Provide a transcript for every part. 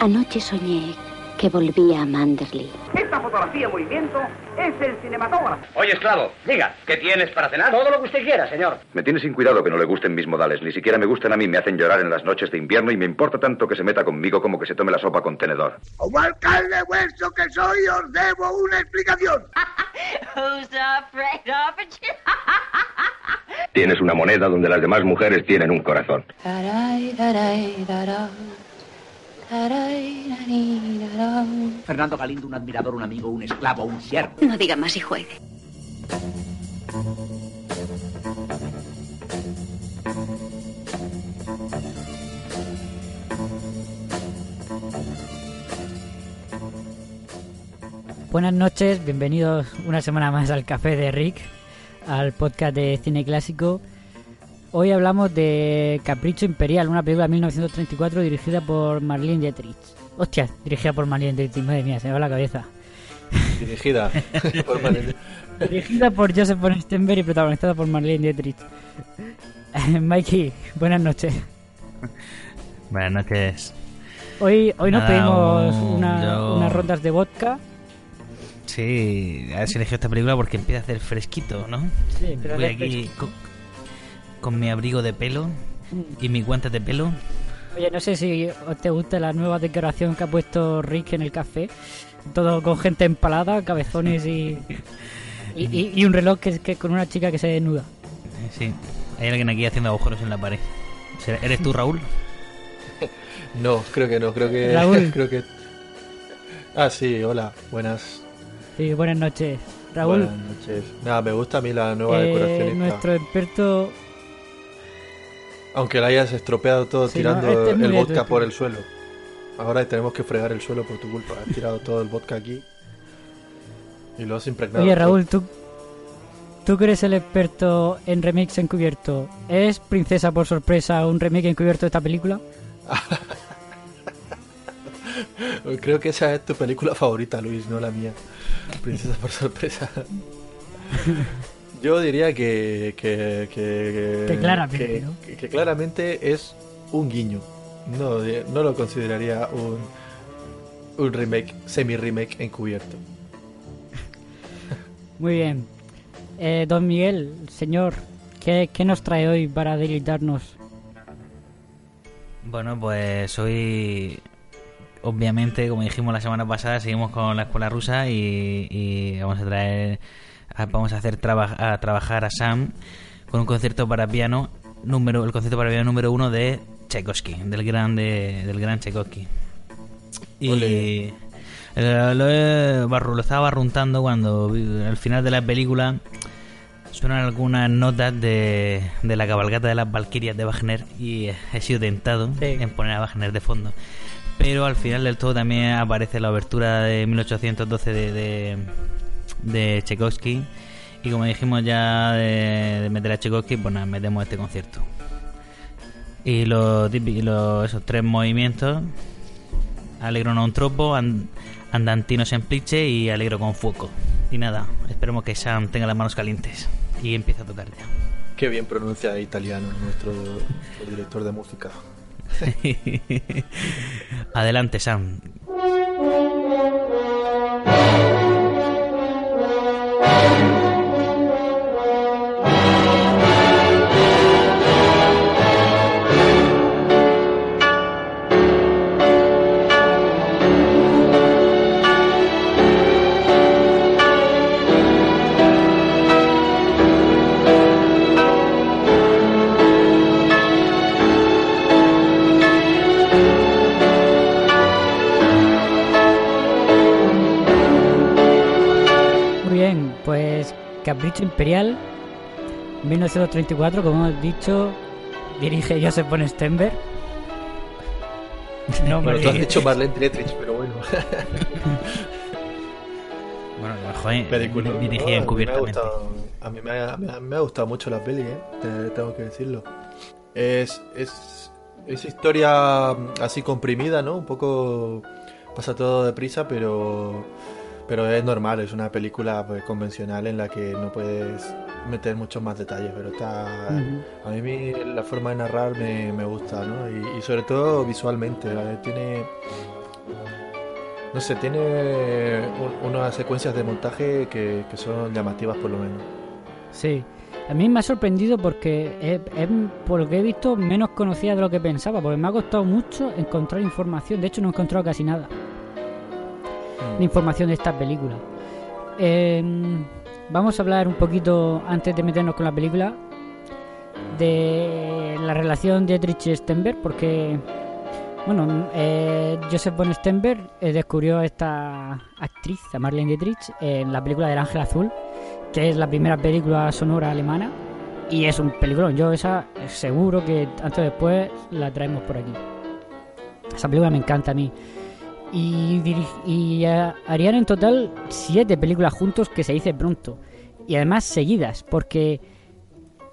Anoche soñé que volvía a Manderley. Esta fotografía en movimiento es el cinematógrafo. Oye, esclavo, diga, ¿qué tienes para cenar? Todo lo que usted quiera, señor. Me tiene sin cuidado que no le gusten mis modales. Ni siquiera me gustan a mí. Me hacen llorar en las noches de invierno y me importa tanto que se meta conmigo como que se tome la sopa con tenedor. Como alcalde vuestro que soy, os debo una explicación. Who's afraid of a ch- Tienes una moneda donde las demás mujeres tienen un corazón. Fernando Galindo, un admirador, un amigo, un esclavo, un siervo. No diga más y juegue. Buenas noches, bienvenidos una semana más al Café de Rick, al podcast de cine clásico. Hoy hablamos de Capricho Imperial, una película de 1934 dirigida por Marlene Dietrich. Hostia, dirigida por Marlene Dietrich, madre mía, se me va la cabeza. dirigida por Marlene. Dirigida por Joseph von Stenberg y protagonizada por Marlene Dietrich. Mikey, buenas noches. Buenas noches. Hoy, hoy nos pedimos un- una- yo- unas rondas de vodka. Sí, has elegido esta película porque empieza a hacer fresquito, ¿no? Sí, pero Voy aquí con mi abrigo de pelo y mis guantes de pelo. Oye, no sé si te gusta la nueva decoración que ha puesto Rick en el café. Todo con gente empalada, cabezones y, y, y- y un reloj que, que con una chica que se desnuda. Sí, hay alguien aquí haciendo agujeros en la pared. ¿Será- ¿Eres tú, Raúl? No, creo que no, creo que. Raúl. creo que. Ah, sí, hola, buenas. Sí, buenas noches. Raúl, Buenas noches. Nada, me gusta a mí la nueva eh, decoración. nuestro experto... Aunque la hayas estropeado todo Sí, tirando no, este es el vodka este. por el suelo. Ahora tenemos que fregar el suelo por tu culpa. Has tirado todo el vodka aquí. Y lo has impregnado. Oye. Raúl, tú, tú que eres el experto en remakes encubierto, ¿es Princesa por sorpresa un remake encubierto de esta película? Creo que esa es tu película favorita, Luis, no la mía. Princesa por sorpresa. Yo diría que. que, que, Que claramente, que- ¿no? que- claramente es un guiño. No, de- no lo consideraría un, un remake, semi-remake encubierto. Muy bien. Eh, don Miguel, señor, ¿qué, qué nos trae hoy para deleitarnos? Bueno, pues hoy, obviamente, como dijimos la semana pasada, seguimos con la escuela rusa y, y vamos a traer, vamos a hacer traba- a trabajar a Sam con un concierto para piano número, el concierto para piano número uno de Tchaikovsky, del gran de- del gran Tchaikovsky. Y eh, lo, he barru- lo estaba barruntando cuando al final de la película Suenan algunas notas de, de la cabalgata de las Valquirias de Wagner y he sido tentado Sí. en poner a Wagner de fondo. Pero al final del todo también aparece la obertura de 1812 de, de, de Tchaikovsky. Y como dijimos ya de, de meter a Tchaikovsky, pues nada, metemos este concierto. Y los, esos tres movimientos: Alegro non troppo, and- Andantino semplice y Alegro con fuoco. Y nada, esperemos que Sam tenga las manos calientes y empiece a tocar ya. Qué bien pronuncia italiano nuestro nuestro director de música. Adelante, Sam. Capricho Imperial, 1934, como hemos dicho, dirige Joseph von Stenberg. No, Bueno, hombre, tú has dicho Marlene Dietrich, pero bueno. Bueno, joder, Película. dirigida No, a mí me ha encubiertamente. gustado- A mí me ha, me ha- me ha gustado mucho la peli, ¿eh? Te- tengo que decirlo. Es, es, es historia mm, así comprimida, ¿no? Un poco pasa todo deprisa, pero pero es normal, es una película pues, convencional en la que no puedes meter muchos más detalles, pero está a mí la forma de narrar me, me gusta, ¿no? Y, y sobre todo visualmente, ¿vale? tiene No sé, tiene un- unas secuencias de montaje que, que son llamativas por lo menos. Sí. A mí me ha sorprendido porque es, es, por lo que he visto, menos conocida de lo que pensaba. Porque me ha costado mucho encontrar información. De hecho, no he encontrado casi nada información de esta película. Eh, vamos a hablar un poquito, antes de meternos con la película, de la relación de Dietrich y Stenberg. Porque, bueno, eh, Joseph von Stenberg eh, descubrió a esta actriz, a Marlene Dietrich, en la película del Ángel Azul que es la primera película sonora alemana y es un peliculón. Yo esa seguro que antes o después la traemos por aquí. Esa película me encanta a mí. Y, harían en total siete películas juntos que se dice pronto. Y además seguidas, porque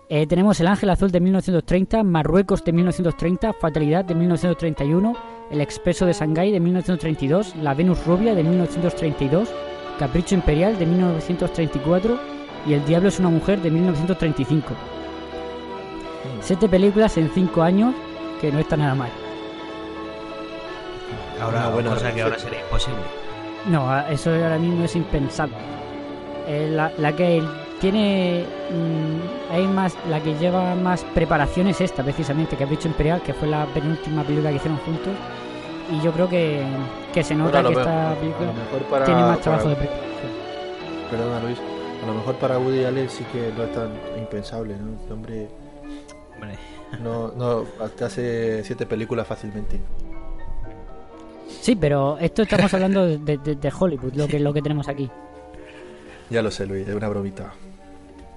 eh, tenemos El Ángel Azul de 1930, Marruecos de 1930, Fatalidad de 1931, El Expreso de Shanghái de 1932, La Venus Rubia de 1932, Capricho Imperial de 1934 y El Diablo es una mujer de 1935. Siete películas en cinco años que no está nada mal. Ahora, Una buena cosa que ahora sería imposible. No, eso ahora mismo es impensable. Eh, la, la que tiene mm, hay más la que lleva más preparación es esta precisamente Capricho Imperial que fue la penúltima película que hicieron juntos y yo creo que, que se nota Bueno, que lo esta mejor- película mejor para- tiene más para- trabajo de preparación. Perdona Luis, a lo mejor para Woody Allen sí que no es tan impensable, ¿no? El hombre Hombre, no, no te hace siete películas fácilmente. Sí, pero esto estamos hablando de, de- de Hollywood, lo que lo que tenemos aquí. Ya lo sé Luis, es una bromita.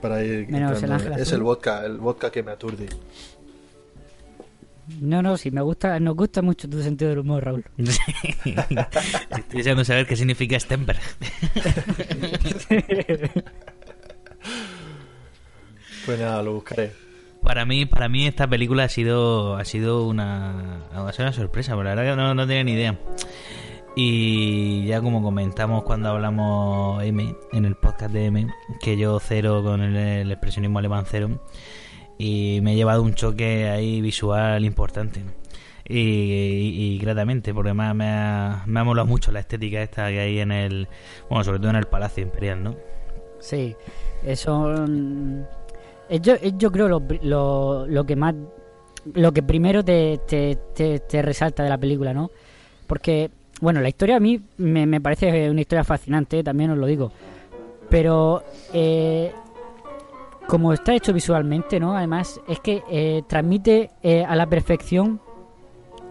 Para ir Menos el. Ángel Es el vodka, el vodka que me aturde. No, no, sí, me gusta, nos gusta mucho tu sentido del humor, Raúl. Estoy deseando saber qué significa Stenberg. Pues nada, lo buscaré. Para mí, para mí esta película ha sido, ha sido una, ha sido una sorpresa, pero la verdad que no, no tenía ni idea. Y ya como comentamos cuando hablamos M, en el podcast de M, que yo cero con el, expresionismo alemán cero, y me he llevado un choque ahí visual importante. Y, gratamente, porque ha, me, ha, me ha molado mucho la estética esta que hay en el, bueno, sobre todo en el Palacio Imperial, ¿no? Sí, eso. Es yo, yo creo lo, lo, lo que más. Lo que primero te, te, te, resalta de la película, ¿no? Porque, bueno, la historia a mí me, me parece una historia fascinante, también os lo digo. Pero, eh, como está hecho visualmente, ¿no? Además, es que eh, transmite eh, a la perfección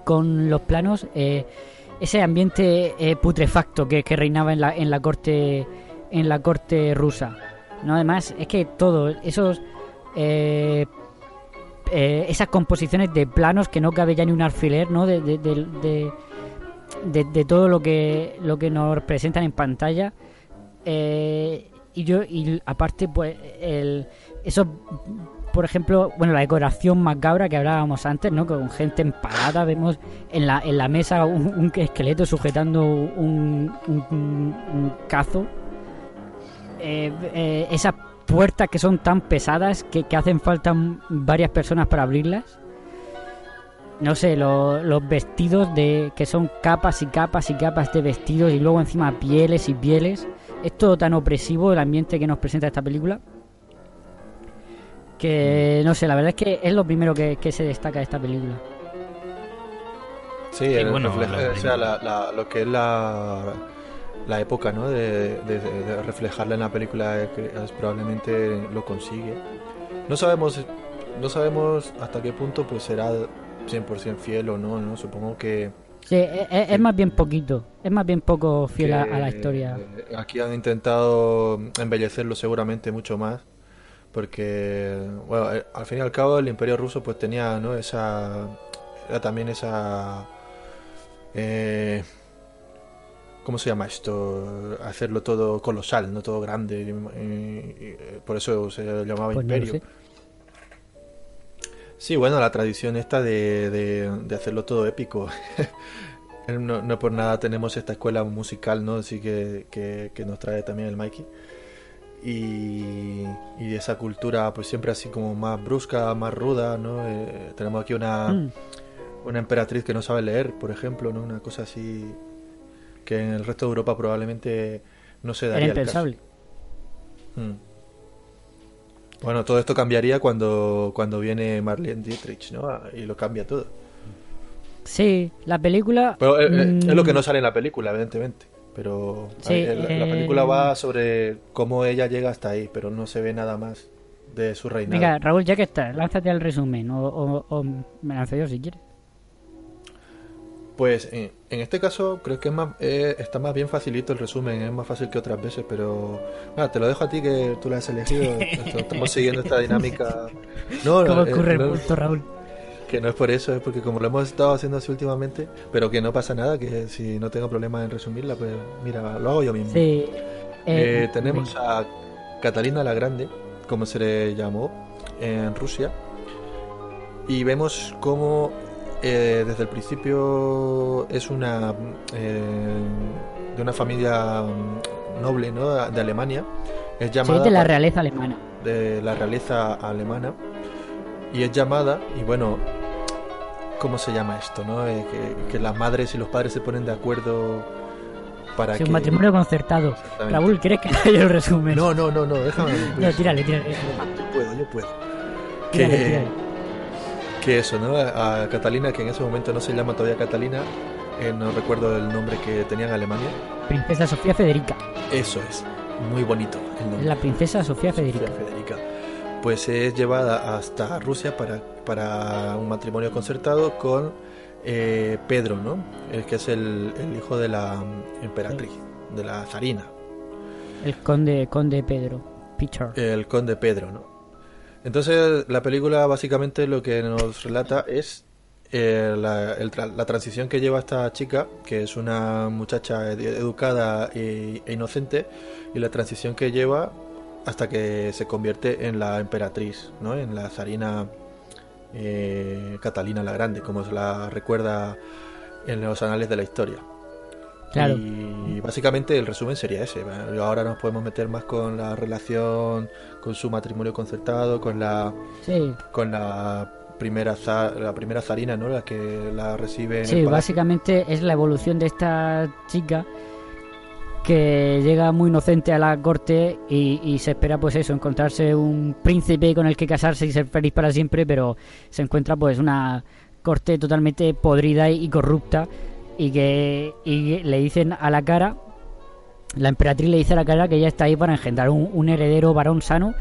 con los planos ese ambiente putrefacto que, que reinaba en la, en la corte en la corte rusa. No, además es que todo esos eh, eh, esas composiciones de planos que no cabe ya ni un alfiler, ¿no? De, de, todo lo que lo que nos presentan en pantalla. Eh, y yo y aparte pues el eso por ejemplo, bueno, la decoración macabra que hablábamos antes, ¿no? Con gente empalada, vemos en la, en la mesa un, esqueleto sujetando un, cazo. Eh, esas puertas que son tan pesadas que, que hacen falta varias personas para abrirlas. No sé, lo- los vestidos de que son capas y capas y capas de vestidos y luego encima pieles y pieles. Es todo tan opresivo el ambiente que nos presenta esta película. Que no sé, la verdad es que es lo primero que, que se destaca de esta película. Sí, Sí, el bueno, refleja- o sea, la- la- lo que es la, la época, ¿no? De, de- de reflejarla en la película probablemente lo consigue. No sabemos, no sabemos hasta qué punto pues será 100% fiel o no, ¿no? Supongo que, Sí, es, es- es más bien poquito, es más bien poco fiel a, a la historia. eh, Aquí han intentado embellecerlo seguramente mucho más. Porque, bueno, eh, al fin y al cabo el imperio ruso pues tenía, ¿no? Esa... Era también esa... Eh, ¿Cómo se llama esto? Hacerlo todo colosal, no todo grande. y- y- y por eso se llamaba Pues imperio. Sí, bueno, la tradición esta de, de, de hacerlo todo épico. no, no por nada tenemos esta escuela musical, ¿no? Así que, que, que nos trae también el Mikey. Y, y esa cultura, pues siempre así como más brusca, más ruda, ¿no? Eh, tenemos aquí una, Mm. una emperatriz que no sabe leer, por ejemplo, ¿no? Una cosa así que en el resto de Europa probablemente no se Era daría el caso. impensable. Mm. Bueno, todo esto cambiaría cuando, cuando viene Marlene Dietrich, ¿no? Ah, Y lo cambia todo. Sí, la película. Pero eh, eh, es lo que mm, no sale en la película, evidentemente. Pero Sí, la eh, película va sobre cómo ella llega hasta ahí, pero no se ve nada más de su reinado. Venga, Raúl, ya que estás, lánzate al resumen. O, o- o me lanzo yo si quieres. Pues en, en este caso creo que es más, eh, está más bien facilito el resumen, es más fácil que otras veces, pero nada, te lo dejo a ti que tú lo has elegido. Estamos siguiendo esta dinámica. No, ¿Cómo eh, ocurre el punto, Raúl? Que no es por eso, es porque como lo hemos estado haciendo así últimamente, pero que no pasa nada, que si no tengo problema en resumirla, pues mira, lo hago yo mismo. Sí. Eh, eh, tenemos a Catalina la Grande, como se le llamó en Rusia, y vemos cómo eh, desde el principio es una eh, de una familia noble, ¿no? De Alemania. Es sí, llamada de la realeza alemana. de la realeza alemana y es llamada y bueno cómo se llama esto no Eh, que, que las madres y los padres se ponen de acuerdo para Sí, que un matrimonio concertado. Raúl, ¿quieres que yo el resumen? no no no no déjame No, tírale, tírale. yo puedo yo puedo Tírale, que, tírale. Que eso no a Catalina que en ese momento no se llama todavía Catalina eh, no recuerdo el nombre que tenía en Alemania Princesa Sofía Federica. eso es muy bonito el nombre la princesa Sofía Federica. Sofía Federica. Pues es llevada hasta Rusia para, para un matrimonio concertado con eh, Pedro, ¿no? El que es el, el hijo de la mm, emperatriz, de la zarina, El conde, conde Pedro. Peter. el conde Pedro, ¿no? Entonces la película básicamente lo que nos relata es eh, la, la transición que lleva esta chica, que es una muchacha ed- educada e, e inocente, y la transición que lleva hasta que se convierte en la emperatriz, ¿no? En la zarina eh, Catalina la Grande, como se la recuerda en los anales de la historia. Claro. Y básicamente el resumen sería ese. Ahora nos podemos meter más con la relación, con su matrimonio concertado, con la Sí, con la primera za- la primera zarina, ¿no? La que la recibe en sí, el básicamente es la evolución de esta chica que llega muy inocente a la corte y, y se espera pues eso, encontrarse un príncipe con el que casarse y ser feliz para siempre, pero se encuentra pues una corte totalmente podrida y corrupta y que y le dicen a la cara, la emperatriz le dice a la cara que ella está ahí para engendrar un, un heredero varón sano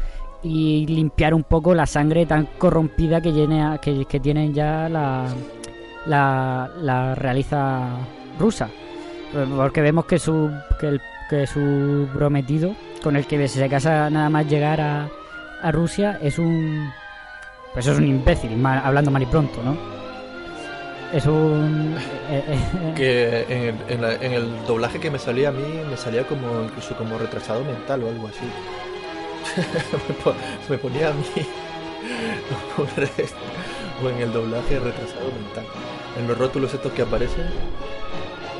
y limpiar un poco la sangre tan corrompida que, llena, que, tienen ya la, la, la realiza rusa. Porque vemos que su, que, el- que su prometido, con el que se casa nada más llegar a, a Rusia, es un. Pues es un imbécil, hablando mal y pronto, ¿no? Es un. eh, eh, Que en el, en la- en el doblaje que me salía a mí, me salía como incluso como retrasado mental o algo así. me, po- me ponía a mí o en el doblaje retrasado mental. En los rótulos estos que aparecen,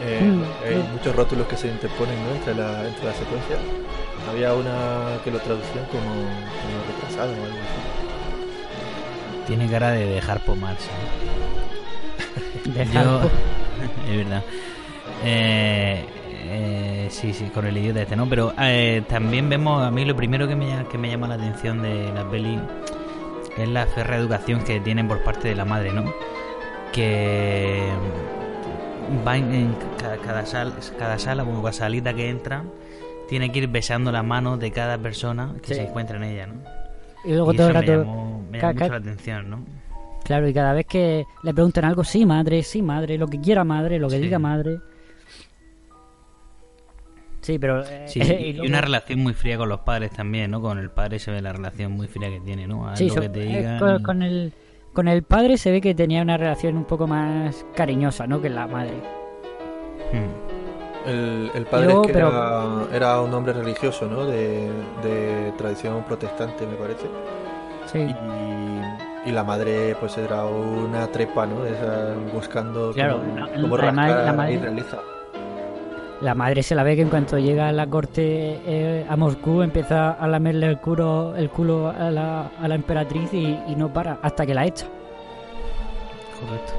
eh, Mm, hay mm. muchos rótulos que se interponen ¿no? entre, la, entre las secuencias. Había una que lo traducían como, como retrasado o algo así. Tiene cara de dejar pomarse. dejar Yo- es verdad. Eh, eh, sí, sí, con el idiota este, ¿no? Pero eh, también vemos, a mí lo primero que me, llama- que me llama la atención de la peli es la férrea educación que tienen por parte de la madre, ¿no? Que va en, en cada, cada, sal- cada sala, como cada salita que entra, tiene que ir besando las manos de cada persona que Sí. se encuentra en ella, ¿no? Y luego Y todo el eso me rato. llamó, me llamó mucho la atención, ¿no? Claro, y cada vez que le preguntan algo, sí, madre, sí, madre, lo que quiera madre, lo que Sí. diga madre. Sí, pero. eh, Sí, y una relación muy fría con los padres también, ¿no? Con el padre se ve la relación muy fría que tiene, ¿no? Sí, lo so- que te eh, digan con, el, con el padre se ve que tenía una relación un poco más cariñosa, ¿no? Que la madre. Hmm. El, el padre Yo, es que pero- era, era un hombre religioso, ¿no? De, de tradición protestante, me parece. Sí. Y, y la madre, pues era una trepa, ¿no? Esa- buscando Claro, cómo, la- cómo además, rascar la madre- y realizar. La madre se la ve que en cuanto llega a la corte eh, a Moscú empieza a lamerle el culo, el culo a, la, a la emperatriz y, y no para hasta que la echa. Correcto.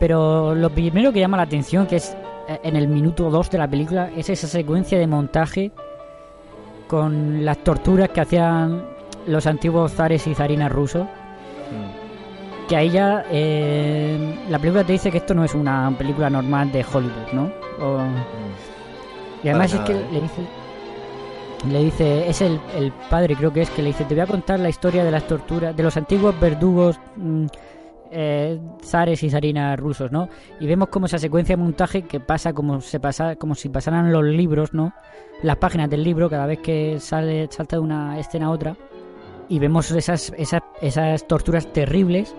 Pero lo primero que llama la atención que es eh, en el minuto 2 de la película es esa secuencia de montaje con las torturas que hacían los antiguos zares y zarinas rusos. Mm. Que ahí ya eh, la película te dice que esto no es una película normal de Hollywood, ¿no? O- Mm. y además Para es que nada, ¿eh? le dice, le dice, es el, el padre creo que es, que le dice, te voy a contar la historia de las torturas, de los antiguos verdugos mm, eh, zares y zarinas rusos, ¿no? Y vemos como esa secuencia de montaje que pasa como se pasa, como si pasaran los libros, ¿no? Las páginas del libro cada vez que sale, salta de una escena a otra. Y vemos esas, esas, esas torturas terribles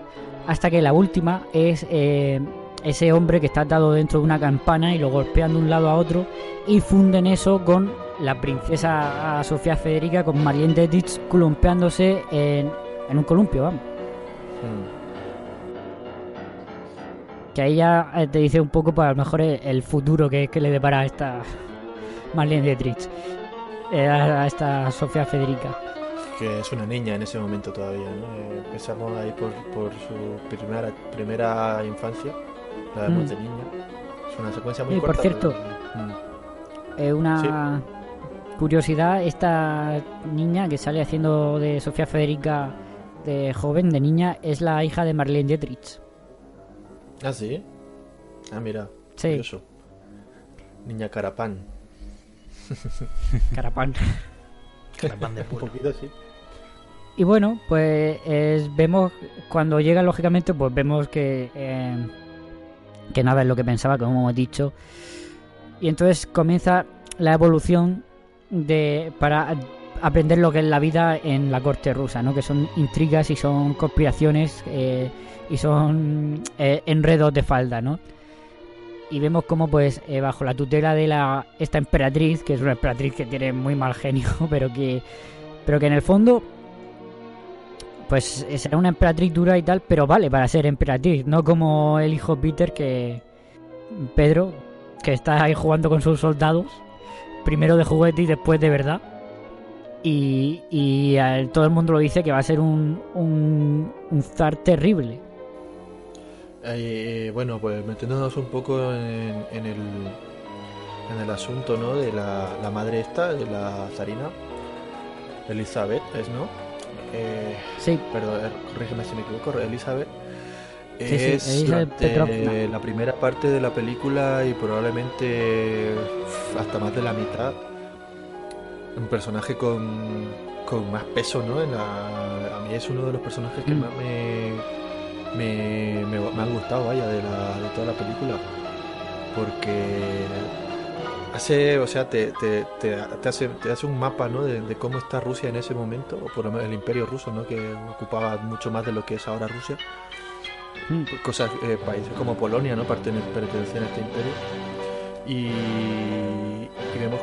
hasta que la última es eh, ese hombre que está atado dentro de una campana y lo golpean de un lado a otro y funden eso con la princesa Sofía Federica con Marlene Dietrich columpiándose en, en un columpio, vamos. Mm. Que ahí ya eh, te dice un poco para a lo mejor el, futuro que, que le depara a esta Marlene Dietrich, eh, a esta Sofía Federica. Que es una niña en ese momento todavía, ¿no? Eh, empezamos ahí por, por su primera, primera infancia, la vemos Mm. de niña. Es una secuencia muy Y por cierto, pero- Mm. Eh, una curiosidad, esta niña que sale haciendo de Sofía Federica de joven, de niña, es la hija de Marlene Dietrich. Ah, sí. Ah, mira. Sí. Curioso. Niña Carapán. Carapán. Carapán de Un puro. poquito así. Y bueno, pues es- vemos, cuando llega lógicamente, pues vemos que, eh, que nada es lo que pensaba, como hemos dicho. Y entonces comienza la evolución de para aprender lo que es la vida en la corte rusa, ¿no? Que son intrigas y son conspiraciones eh, y son eh, enredos de falda, ¿no? Y vemos como pues bajo la tutela de la esta emperatriz, que es una emperatriz que tiene muy mal genio, pero que pero que en el fondo pues eh, será una emperatriz dura y tal, pero vale para ser emperatriz, no como el hijo Peter que Pedro que está ahí jugando con sus soldados, primero de juguete y después de verdad. Y, y todo el mundo lo dice que va a ser un, un, zar terrible. Eh, bueno, pues metiéndonos un poco en, el, en el asunto, ¿no? De la madre esta, de la zarina, Elizabeth, ¿es, no? Eh, Sí, perdón, eh, corrígeme si me equivoco, Elizabeth. Sí, es durante la primera parte de la película y probablemente hasta más de la mitad un personaje con, con más peso, ¿no? En la, a mí es uno de los personajes que Mm. más me, me, me, me han gustado, vaya, de, la, de toda la película. Porque hace, o sea, te, te, te, te hace, te hace un mapa, ¿no? De, de cómo está Rusia en ese momento, o por lo menos el imperio ruso, ¿no? Que ocupaba mucho más de lo que es ahora Rusia. Mm. Cosas, eh, países como Polonia, ¿no? Pertene- Pertenecían a este imperio. Y, y vemos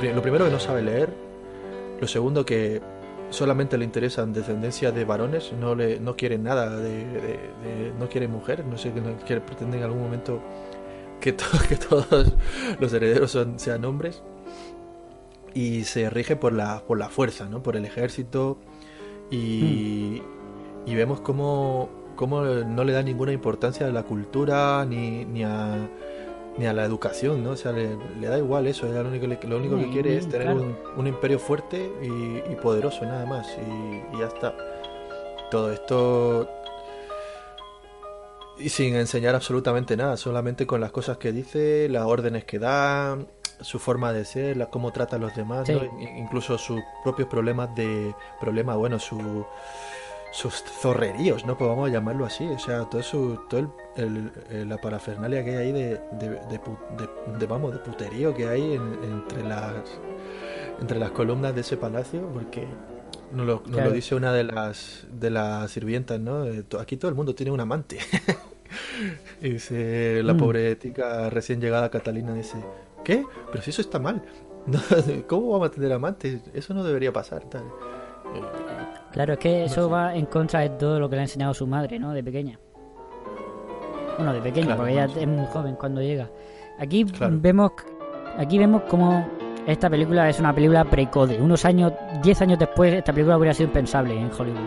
pri- Lo primero que no sabe leer, lo segundo que solamente le interesan descendencias de varones, no le no quieren nada de, de- de- no quieren mujeres, no sé que no quiere, pretenden en algún momento que, to- que todos los herederos son, sean hombres y se rige por la por la fuerza, ¿no? Por el ejército y, y vemos cómo, cómo no le da ninguna importancia a la cultura ni, ni a ni a la educación, ¿no? O sea, le, le da igual eso, lo único, que- lo único que Mm, quiere es tener claro. un, un imperio fuerte y, y poderoso, nada más, y, y ya está. Todo esto y sin enseñar absolutamente nada, solamente con las cosas que dice, las órdenes que da, su forma de ser, la, cómo trata a los demás, Sí. ¿no? Incluso sus propios problemas de problemas, bueno, su sus zorreríos, ¿no? Pues vamos a llamarlo así, o sea, todo su todo el, el- el- la parafernalia que hay ahí de, de, de- de, vamos, de puterío que hay en- entre las entre las columnas de ese palacio, porque nos lo, nos Claro. lo dice una de las de las sirvientas, ¿no? Eh, Aquí todo el mundo tiene un amante. y dice la Mm. pobre tica recién llegada Catalina dice, ¿qué? Pero si eso está mal. ¿Cómo vamos a tener amantes? Eso no debería pasar. Tal. Claro, es que eso sé. va en contra de todo lo que le ha enseñado su madre, ¿no? De pequeña. Bueno, de pequeña, Claro, porque ella es muy joven cuando llega. Aquí Claro. vemos aquí vemos como esta película es una película precode. Unos años, 10 años después, esta película hubiera sido impensable en Hollywood.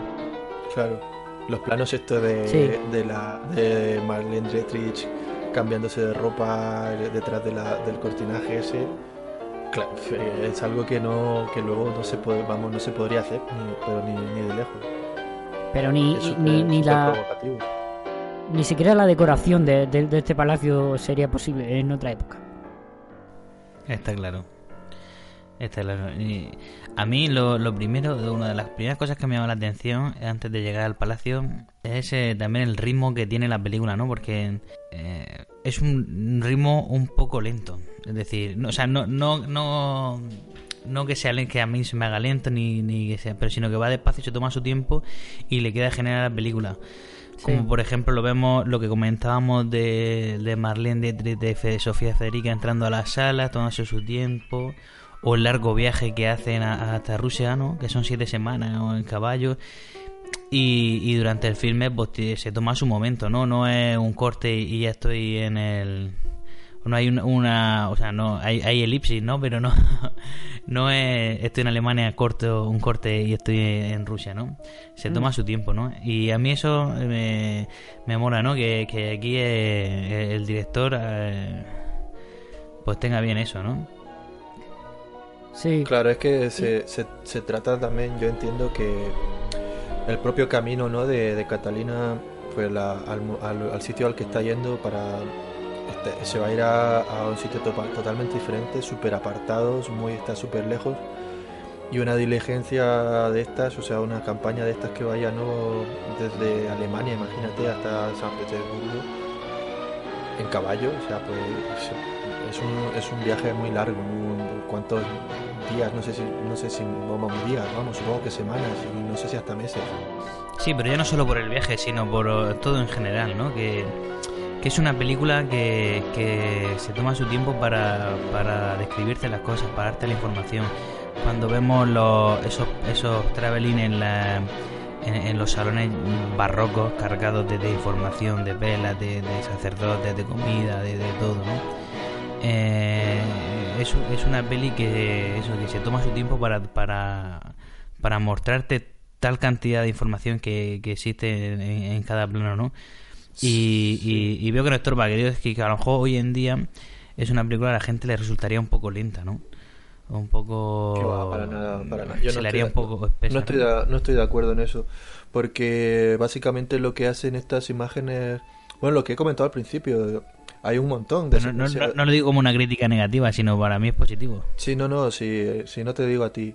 Claro. Los planos estos de, Sí. de la de Marlene Dietrich cambiándose de ropa detrás de la, del cortinaje ese. Claro, es algo que no que luego no se puede, vamos, no se podría hacer, ni, pero ni, ni de lejos. Pero ni, Es ni, ni la provocativo. ni siquiera la decoración de, de- de este palacio sería posible en otra época. Está claro. Y a mí lo, lo primero, una de las primeras cosas que me llama la atención antes de llegar al palacio es eh, también el ritmo que tiene la película, ¿no? Porque eh, es un ritmo un poco lento. Es decir, no, o sea, no, no, no, no que sea que a mí se me haga lento ni, ni que sea, pero sino que va despacio, se toma su tiempo y le queda a la película. Como por ejemplo lo vemos, lo que comentábamos de, de Marlene, de, de- Sofía Federica entrando a la sala, tomándose su tiempo, o el largo viaje que hacen a- hasta Rusia, ¿no? Que son siete semanas o en caballo. Y, y durante el filme pues, se toma su momento, ¿no? No es un corte y ya estoy en el... No hay una, una- o sea, no hay, hay elipsis, ¿no? Pero no, no es estoy en Alemania corto un corte y estoy en Rusia, ¿no? Se toma su tiempo, ¿no? Y a mí eso me, me mola, ¿no? Que, que aquí eh, el director eh, pues tenga bien eso, ¿no? Sí, Claro, es que se, se, se trata también, yo entiendo que el propio camino ¿no? de, de Catalina, pues la- al, al- al sitio al que está yendo para este, se va a ir a, a un sitio totalmente diferente, súper apartados, muy está súper lejos. Y una diligencia de estas, o sea, una campaña de estas que vaya no desde Alemania, imagínate, hasta San Petersburgo en caballo, o sea, pues es un, es un viaje muy largo, ¿cuántos días? No sé si, no sé si vamos días, vamos, supongo que semanas y no sé si hasta meses. Sí, pero ya no solo por el viaje, sino por eh, todo en general, ¿no? Que, que es una película que, que se toma su tiempo para, para describirte las cosas, para darte la información. Cuando vemos los, esos, esos traveling en, en, los salones barrocos cargados de, información, de velas, de, sacerdotes, de comida, de todo, ¿no? Eh, es, es una peli que, eso, que se toma su tiempo para, para, para mostrarte tal cantidad de información que, que existe en, en cada plano, ¿no? Y, y- y veo que no estorba, que es que a lo mejor hoy en día es una película a la gente le resultaría un poco lenta, ¿no? Un poco... Va, para nada, para nada. Yo se no le haría un poco espesa. No estoy, de, no estoy de acuerdo en eso, porque básicamente lo que hacen estas imágenes, bueno, lo que he comentado al principio, hay un montón de... No, no- secuencias- no- no lo digo como una crítica negativa, sino para mí es positivo. Sí, no, no, si, si no te digo a ti.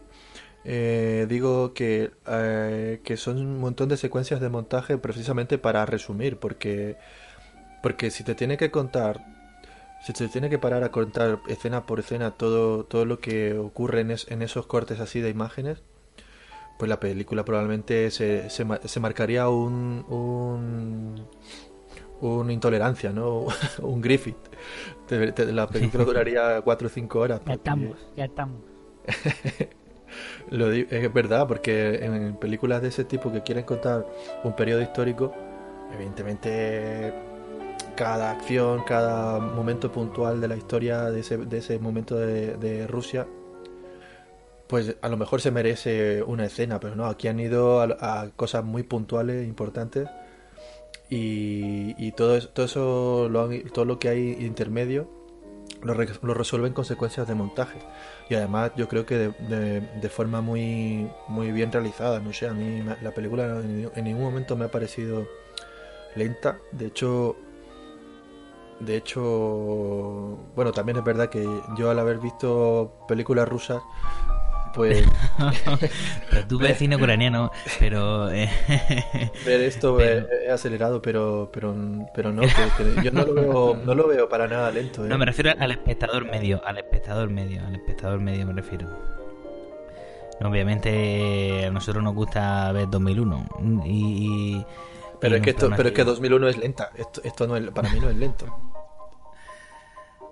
Eh, digo que, eh, que son un montón de secuencias de montaje precisamente para resumir, porque, porque si te tiene que contar, si te tiene que parar a contar escena por escena todo, todo lo que ocurre en, es- en esos cortes así de imágenes, pues la película probablemente se, se, se marcaría un, un, una intolerancia, ¿no? un Griffith. Te- te- La película duraría cuatro o cinco horas. ya estamos, ya estamos. lo di- es verdad, porque en películas de ese tipo que quieren contar un periodo histórico, evidentemente cada acción, cada momento puntual de la historia de ese, de ese momento de, de Rusia, pues a lo mejor se merece una escena, pero no, aquí han ido a, a cosas muy puntuales, importantes, y, todo, es- todo eso, lo todo lo que hay intermedio, lo, re- lo resuelven consecuencias de montaje. Y además yo creo que de, de- forma muy, muy bien realizada. No sé, a mí la película en, en ningún momento me ha parecido lenta. De hecho, de hecho, bueno, también es verdad que yo al haber visto películas rusas, pues pero tú ves cine ucraniano, pero... eh, ver esto Pero- he, he acelerado, pero, pero, pero no, que- que yo no lo veo, no lo veo para nada lento. ¿eh? No, me refiero al espectador medio, al espectador medio, al espectador medio me refiero. Obviamente a nosotros nos gusta ver 2001 y... y- Pero y es que esto, pero es que 2001 es lenta. Esto, esto no es, para mí no es lento.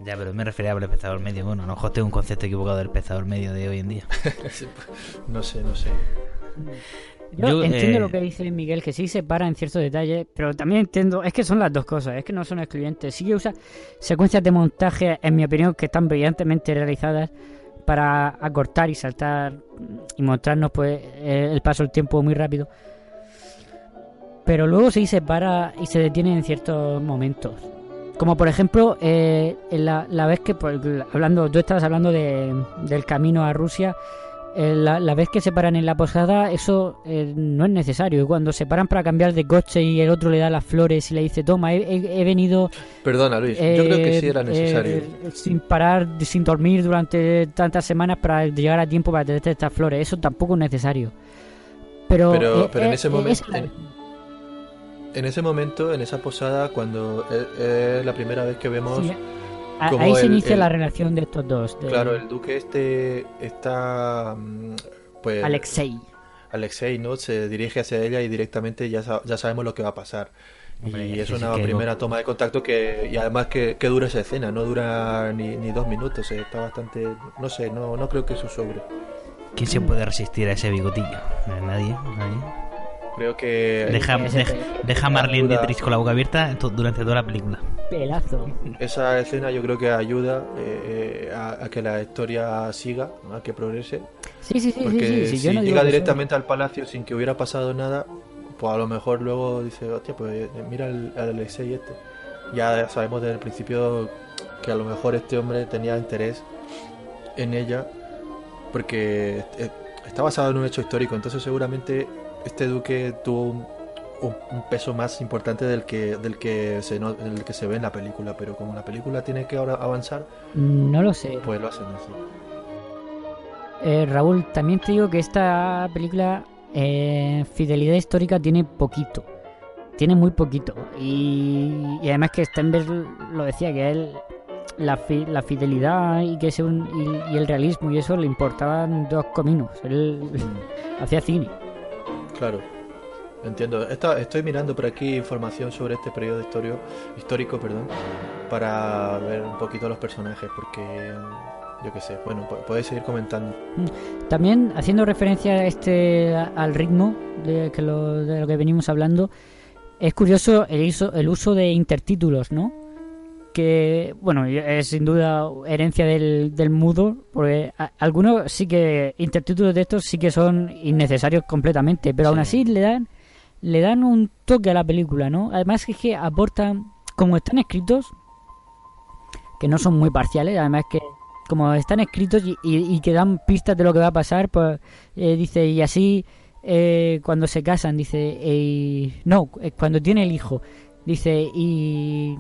Ya, pero me refería al espectador medio. Bueno, a lo mejor tengo un concepto equivocado del espectador medio de hoy en día. No sé, no sé. Yo, Yo, entiendo eh, lo que dice Miguel, que sí se para en ciertos detalles, pero también entiendo, es que son las dos cosas, es que no son excluyentes. Sí que usa secuencias de montaje, en mi opinión, que están brillantemente realizadas para acortar y saltar y mostrarnos pues eh, el paso del tiempo muy rápido. Pero luego sí se para y se detiene en ciertos momentos. Como por ejemplo, eh, en la, la vez que, por- hablando, tú estabas hablando de, del camino a Rusia, eh, la, la vez que se paran en la posada, eso eh, no es necesario. Y Cuando se paran para cambiar de coche y el otro le da las flores y le dice, toma, he, he- he venido Perdona, Luis, yo creo que sí era eh, necesario. eh, sin parar, sin dormir durante tantas semanas para llegar a tiempo para tener estas flores. Eso tampoco es necesario. Pero, Pero, pero en ese momento, en, ese momento, en esa posada, cuando es, es la primera vez que vemos, sí, ahí se el- inicia el- la relación de estos dos. de claro, el duque este está, mm, pues, Alexei. Alexei, ¿no? Se dirige hacia ella y directamente ya, sa- ya sabemos lo que va a pasar. Hombre, y es una primera toma de contacto que, y además que, que dura esa escena, no dura ni, ni dos minutos, eh, está bastante, no sé, no, no creo que eso sobre. ¿Quién se puede resistir a ese bigotillo? Nadie, nadie. Creo que Deja, deja, deja a Marlene. Dietrich con la boca abierta durante toda la película. Pelazo. esa escena yo creo que ayuda eh, a, a que la historia siga, a que progrese. Sí, sí, sí, Porque sí, sí, si yo no digo llega directamente al palacio sin que hubiera pasado nada, pues a lo mejor luego dice, hostia, pues eh, mira al, al Alexei este. Ya sabemos desde el principio que a lo mejor este hombre tenía interés en ella porque eh, está basado en un hecho histórico, entonces seguramente este duque tuvo un, peso más importante del que del que se no- del que se ve en la película, pero como la película tiene que ahora avanzar, No lo sé. pues lo hacen así. Eh, Raúl, también te digo que esta película, eh, fidelidad histórica, tiene poquito. Tiene muy poquito. Y, y además que Stenberg lo decía, que él la, fi- la fidelidad y que ese un- y, y el realismo y eso le importaban dos cominos. Él hacía cine. Claro, entiendo. Estoy mirando por aquí información sobre este periodo histórico, perdón, para ver un poquito los personajes, porque yo qué sé. Bueno, po- podéis seguir comentando. También haciendo referencia a este al ritmo de, lo, que venimos hablando, es curioso el uso de intertítulos, ¿no? Que, bueno, es sin duda herencia del, del mudo, porque a- algunos sí que, intertítulos de estos sí que son innecesarios completamente, pero aún así le dan, le dan un toque a la película, ¿no? Además es que aportan, como están escritos, que no son muy parciales, además que como están escritos y, y- y que dan pistas de lo que va a pasar, pues eh, dice, y así eh, cuando se casan, dice, eh, no, cuando tiene el hijo, dice, y,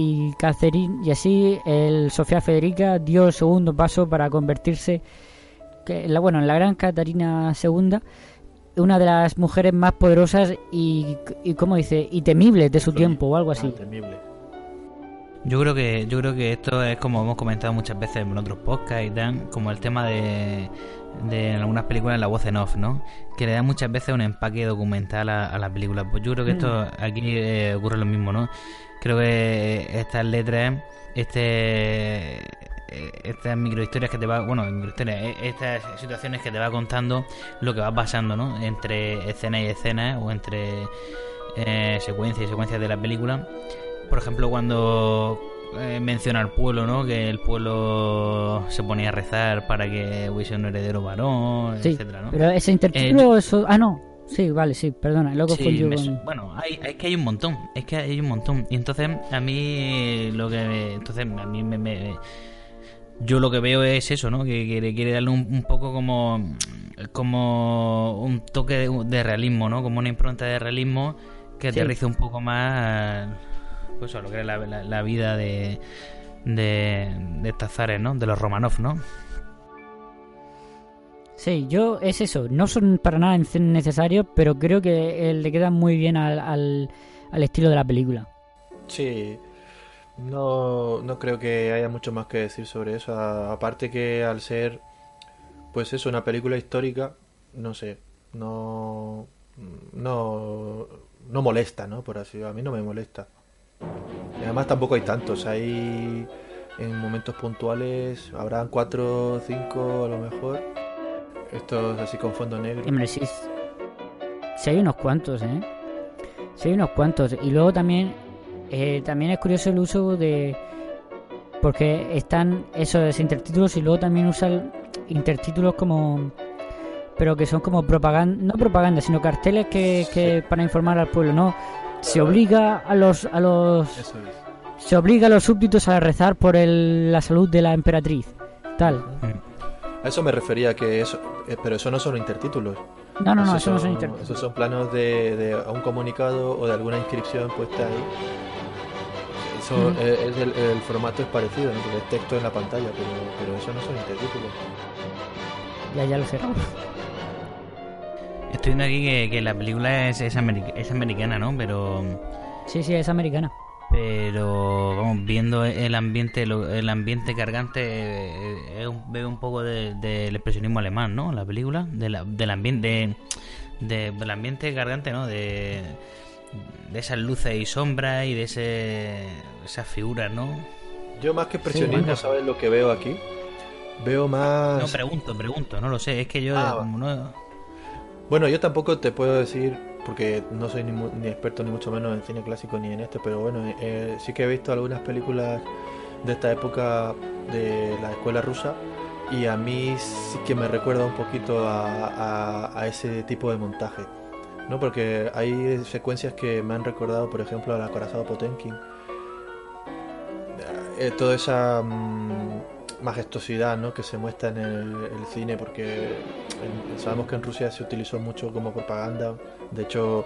y Catherine, y así el Sofía Federica dio el segundo paso para convertirse, en la, bueno, en la gran Catarina II, una de las mujeres más poderosas y, y ¿cómo dice? Y temibles de su tiempo o algo así. Ah, temible. Yo creo que yo creo que esto es como hemos comentado muchas veces en otros podcasts y tal, como el tema de, de en algunas películas la voz en off, ¿no? Que le da muchas veces un empaque documental a, a la película. Pues yo creo que esto aquí eh, ocurre lo mismo, ¿no? Creo que estas letras, este eh, estas microhistorias que te va, bueno, microhistorias, eh, estas situaciones que te va contando lo que va pasando, ¿no? Entre escena y escena o entre eh, secuencias y secuencias de la película. Por ejemplo, cuando eh, menciona al pueblo, ¿no? Que el pueblo se ponía a rezar para que hubiese un heredero varón, Sí, etcétera, ¿no? pero ese intertítulo, eso... Ah, no. Sí, vale, sí, perdona, luego Sí, me con- bueno, hay, es que hay un montón, es que hay un montón. Y entonces a mí lo que me- entonces a mí me, me- yo lo que veo es eso, ¿no? Que quiere, quiere darle un, un poco como como un toque de, de realismo, ¿no? Como una impronta de realismo que Sí. un poco más pues a lo que es la, la- la vida de de, de estas zares, ¿no? De los Romanov, ¿no? Sí, yo es eso, no son para nada necesarios, pero creo que eh, le quedan muy bien al, al, al estilo de la película. Sí, no, no creo que haya mucho más que decir sobre eso. Aparte que al ser, pues eso, una película histórica, no sé, no, no, no molesta, ¿no? Por así, a mí no me molesta. Y además tampoco hay tantos, hay en momentos puntuales, habrán cuatro cinco a lo mejor. Estos así con fondo negro. Hombre, sí, sí hay unos cuantos, ¿eh? Sí hay unos cuantos. Y luego también, eh, también es curioso el uso de... Porque están esos intertítulos y luego también usan intertítulos como... Pero que son como propaganda, no propaganda, sino carteles que, que para informar al pueblo, ¿no? Se obliga a los, a los Eso es. se obliga a los súbditos a rezar por el- la salud de la emperatriz. Tal. A eso me refería, que eso, eh, pero eso no son intertítulos. No, no, no, Esos eso no son intertítulos. Esos son planos de, de un comunicado o de alguna inscripción puesta ahí. Eso, eh, es el, el formato es parecido, ¿no? porque es texto en la pantalla, pero, pero eso no son intertítulos. Ya, ya lo sé. Estoy viendo aquí que, que la película es, es, americ- es americana, ¿no? Pero Sí, sí, es americana. Pero vamos viendo el ambiente lo- el ambiente cargante eh, es un- veo un poco de- del expresionismo alemán no la película de la- del ambiente de- del ambiente cargante no de de esas luces y sombras y de ese esas figuras no Yo más que expresionismo. ¿sabes lo que veo aquí? Veo más... no pregunto pregunto no lo sé es que yo Ah, como no Bueno, yo tampoco te puedo decir, porque no soy ni, experto ni mucho menos en cine clásico ni en este, pero bueno, eh, sí que he visto algunas películas de esta época de la escuela rusa y a mí sí que me recuerda un poquito a ese tipo de montaje, ¿no? Porque hay secuencias que me han recordado, por ejemplo, al acorazado Potemkin. Eh, toda esa mm, majestuosidad ¿no? que se muestra en el, el cine, porque en- sabemos que en Rusia se utilizó mucho como propaganda. De hecho,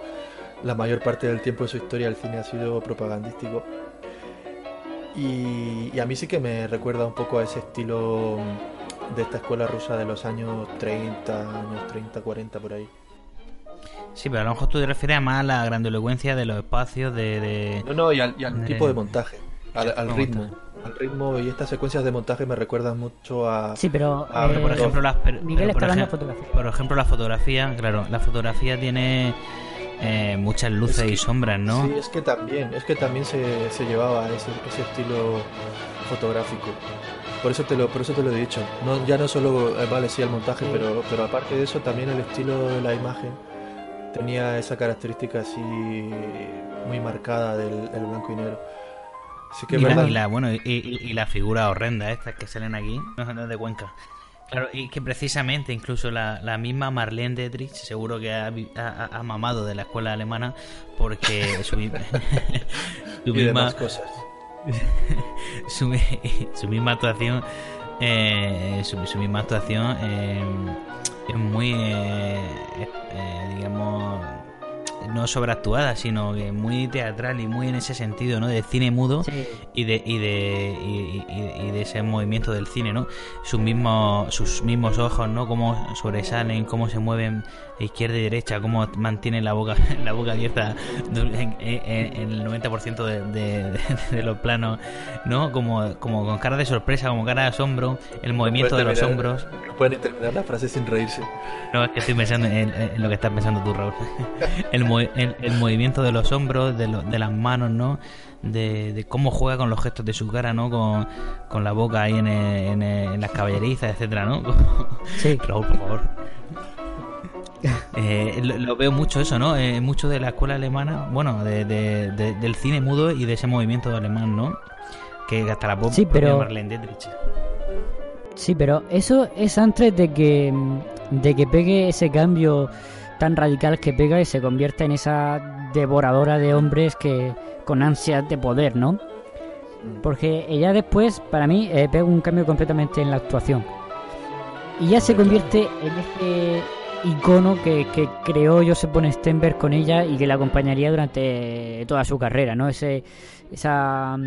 la mayor parte del tiempo de su historia el cine ha sido propagandístico. Y, y a mí sí que me recuerda un poco a ese estilo de esta escuela rusa de los años 30, años 30, 40 por ahí. sí pero a lo mejor tú te refieres más a la grandilocuencia de los espacios de, de- No, no, y al, y al de- tipo de montaje, al, al ¿Cómo ritmo. Al ritmo y estas secuencias de montaje me recuerdan mucho a... Sí, pero. Eh, por ejemplo las Miguel pero por está hablando de fotografía. Por ejemplo, la fotografía, claro, la fotografía tiene eh, muchas luces Es que- y sombras, ¿no? Sí, es que también, es que también se, se llevaba ese, ese estilo fotográfico. Por eso te lo, por eso te lo he dicho. No, ya no solo, eh, vale, sí, el montaje, pero, pero aparte de eso, también el estilo de la imagen tenía esa característica así muy marcada del, del blanco y negro. Así que y, la, y la- bueno, y, la figura horrenda estas que salen aquí, de Cuenca. Claro, y que precisamente incluso la, la misma Marlene Dietrich seguro que ha, mamado de la escuela alemana porque su, su misma cosas. su, mi- su misma actuación eh, su, su misma actuación eh, es muy eh, eh, eh, digamos no sobreactuada sino que muy teatral y muy en ese sentido no de cine mudo Sí. y de y de y, y- y de ese movimiento del cine no sus mismos sus mismos ojos no cómo sobresalen cómo se mueven de izquierda y derecha cómo mantienen la boca la boca abierta en, en- en el 90% de, de- los planos no como como con cara de sorpresa como cara de asombro el movimiento de los terminar- hombros No pueden terminar la frase sin reírse. no, es que estoy pensando en, en lo que estás pensando tú, Raúl. El, el, el movimiento de los hombros, de, lo- de las manos, ¿no? De, de cómo juega con los gestos de su cara, ¿no? Con, con la boca ahí en, el- en, el- en las caballerizas, etcétera, ¿no? Sí. Raúl, por favor. Eh, lo, lo veo mucho eso, ¿no? Eh, mucho de la escuela alemana, bueno, de, de- de- del cine mudo y de ese movimiento alemán, ¿no? Que hasta la pop- Sí, pero- Marlene Dietrich. Sí, pero eso es antes de que, de que pegue ese cambio tan radical que pega y se convierta en esa devoradora de hombres que con ansias de poder, ¿no? Porque ella después, para mí, eh, pega un cambio completamente en la actuación. Y ya se convierte en ese icono que, que creó Joseph von Stenberg con ella y que la acompañaría durante toda su carrera, ¿no? Ese, esa,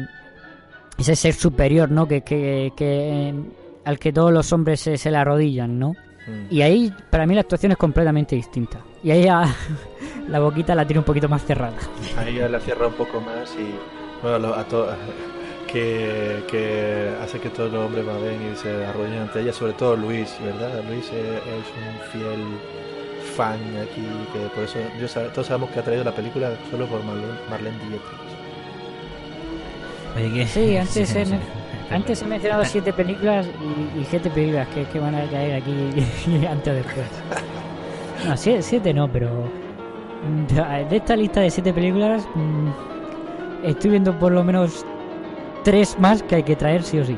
ese ser superior, ¿no? Que, que, que, al que todos los hombres se, se le arrodillan, ¿no? Mm. Y ahí, para mí, la actuación es completamente distinta. Y ahí ya la boquita la tiene un poquito más cerrada. Ahí ya la cierra un poco más y bueno, lo- a to- que, que hace que todos los hombres más ven y se arrodillen ante ella, sobre todo Luis, ¿verdad? Luis es, es un fiel fan aquí, que por eso yo sab- todos sabemos que ha traído la película solo por Marlene, Marlene Dietrich. Oye, ¿qué? Sí, antes, sí, he, sí. antes he mencionado siete películas y, y siete películas que, que van a caer aquí antes o después. No, siete, no, pero mm, de esta lista de siete películas mm, estoy viendo por lo menos tres más que hay que traer sí o sí.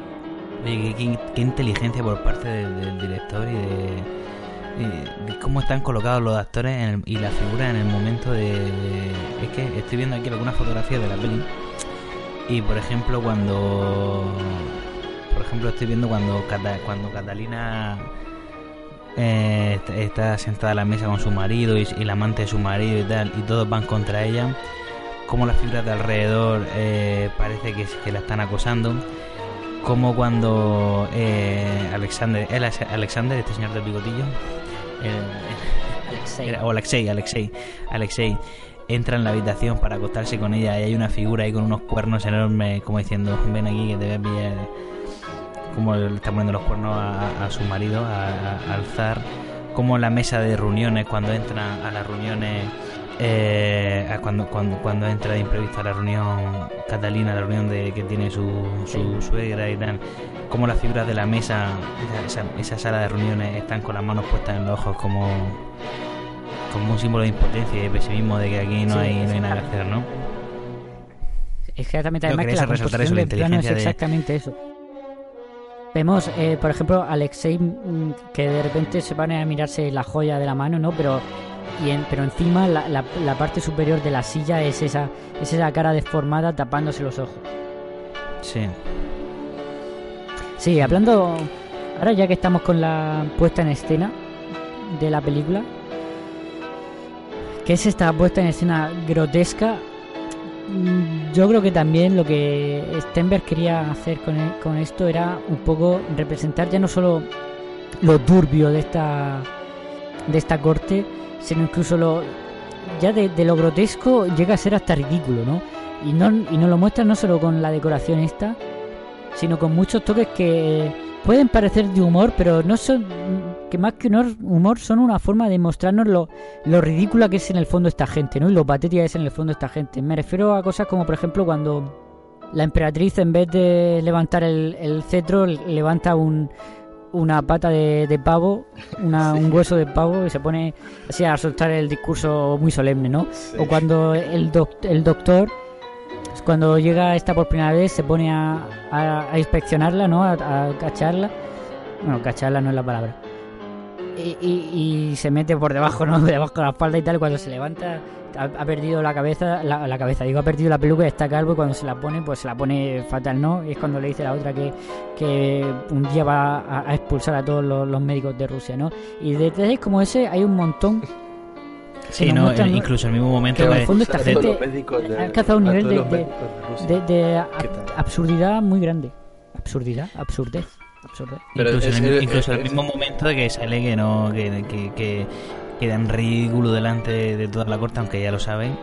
Qué, qué- inteligencia por parte del, director y de, y de cómo están colocados los actores en el- y la figura en el momento de, de- Es que estoy viendo aquí algunas fotografías de la peli Y por ejemplo, cuando. Por ejemplo, estoy viendo cuando, Cata- cuando Catalina eh, está- está sentada a la mesa con su marido y, y la amante de su marido y tal, y todos van contra ella. Como las figuras de alrededor eh, parece que, que la están acosando. Como cuando eh, Alexander, es Alexander, este señor del bigotillo, el- Alexei. era- o Alexei, Alexei, Alexei entra en la habitación para acostarse con ella y hay una figura ahí con unos cuernos enormes como diciendo ven aquí que te voy a pillar como le está poniendo los cuernos a, a su marido a- a- al zar. Como la mesa de reuniones cuando entran a las reuniones eh, cuando, cuando cuando entra de imprevisto a la reunión Catalina la reunión de que tiene su, su suegra y tal. Como las figuras de la mesa esa, esa- esa sala de reuniones están con las manos puestas en los ojos como como un símbolo de impotencia y de pesimismo de que aquí no, Sí, hay, no hay nada que hacer, ¿no? Exactamente, además que quería la resaltar eso, la es inteligencia de- exactamente eso. Vemos, eh, por ejemplo, Alexei mm, que de repente se pone a mirarse la joya de la mano, ¿no? Pero y en- pero encima la, la- la parte superior de la silla es esa es esa cara deformada tapándose los ojos. Sí. Sí, hablando ahora ya que estamos con la puesta en escena de la película, que es esta puesta en escena grotesca. Mm, Yo creo que también lo que Stenberg quería hacer con, e- con esto era un poco representar ya no solo lo turbio de esta de esta corte, sino incluso lo ya de, lo grotesco llega a ser hasta ridículo, ¿no? Y no y nos lo muestra no solo con la decoración esta, sino con muchos toques que pueden parecer de humor, pero no son que más que humor, humor son una forma de mostrarnos lo, lo ridícula que es en el fondo esta gente, ¿no? Y lo patética que es en el fondo esta gente. Me refiero a cosas como, por ejemplo, cuando la emperatriz, en vez de levantar el, el cetro, levanta un, una pata de, de pavo, una, un hueso de pavo y se pone así a soltar el discurso muy solemne, ¿no? O cuando el, doc- el doctor, cuando llega esta por primera vez, se pone a, a- a inspeccionarla, ¿no? A, a cacharla. Bueno, cacharla no es la palabra. Y, y- y se mete por debajo, ¿no? Debajo de la espalda y tal. Cuando se levanta, ha, ha perdido la cabeza, la, la cabeza, digo, ha perdido la peluca y está calvo. Y cuando se la pone, pues se la pone fatal, ¿no? Y es cuando le dice la otra que, que un día va a, a expulsar a todos los, los médicos de Rusia, ¿no? Y de detalles como ese hay un montón. Sí, nos no, incluso en el mismo momento que en el fondo esta gente ha alcanzado un nivel de, de, de de- absurdidad muy grande. Absurdidad, absurdez. Pero incluso, es- en el, es- incluso en el es- mismo momento de que sale que no que, que, que queda en ridículo delante de, de toda la corte aunque ya lo saben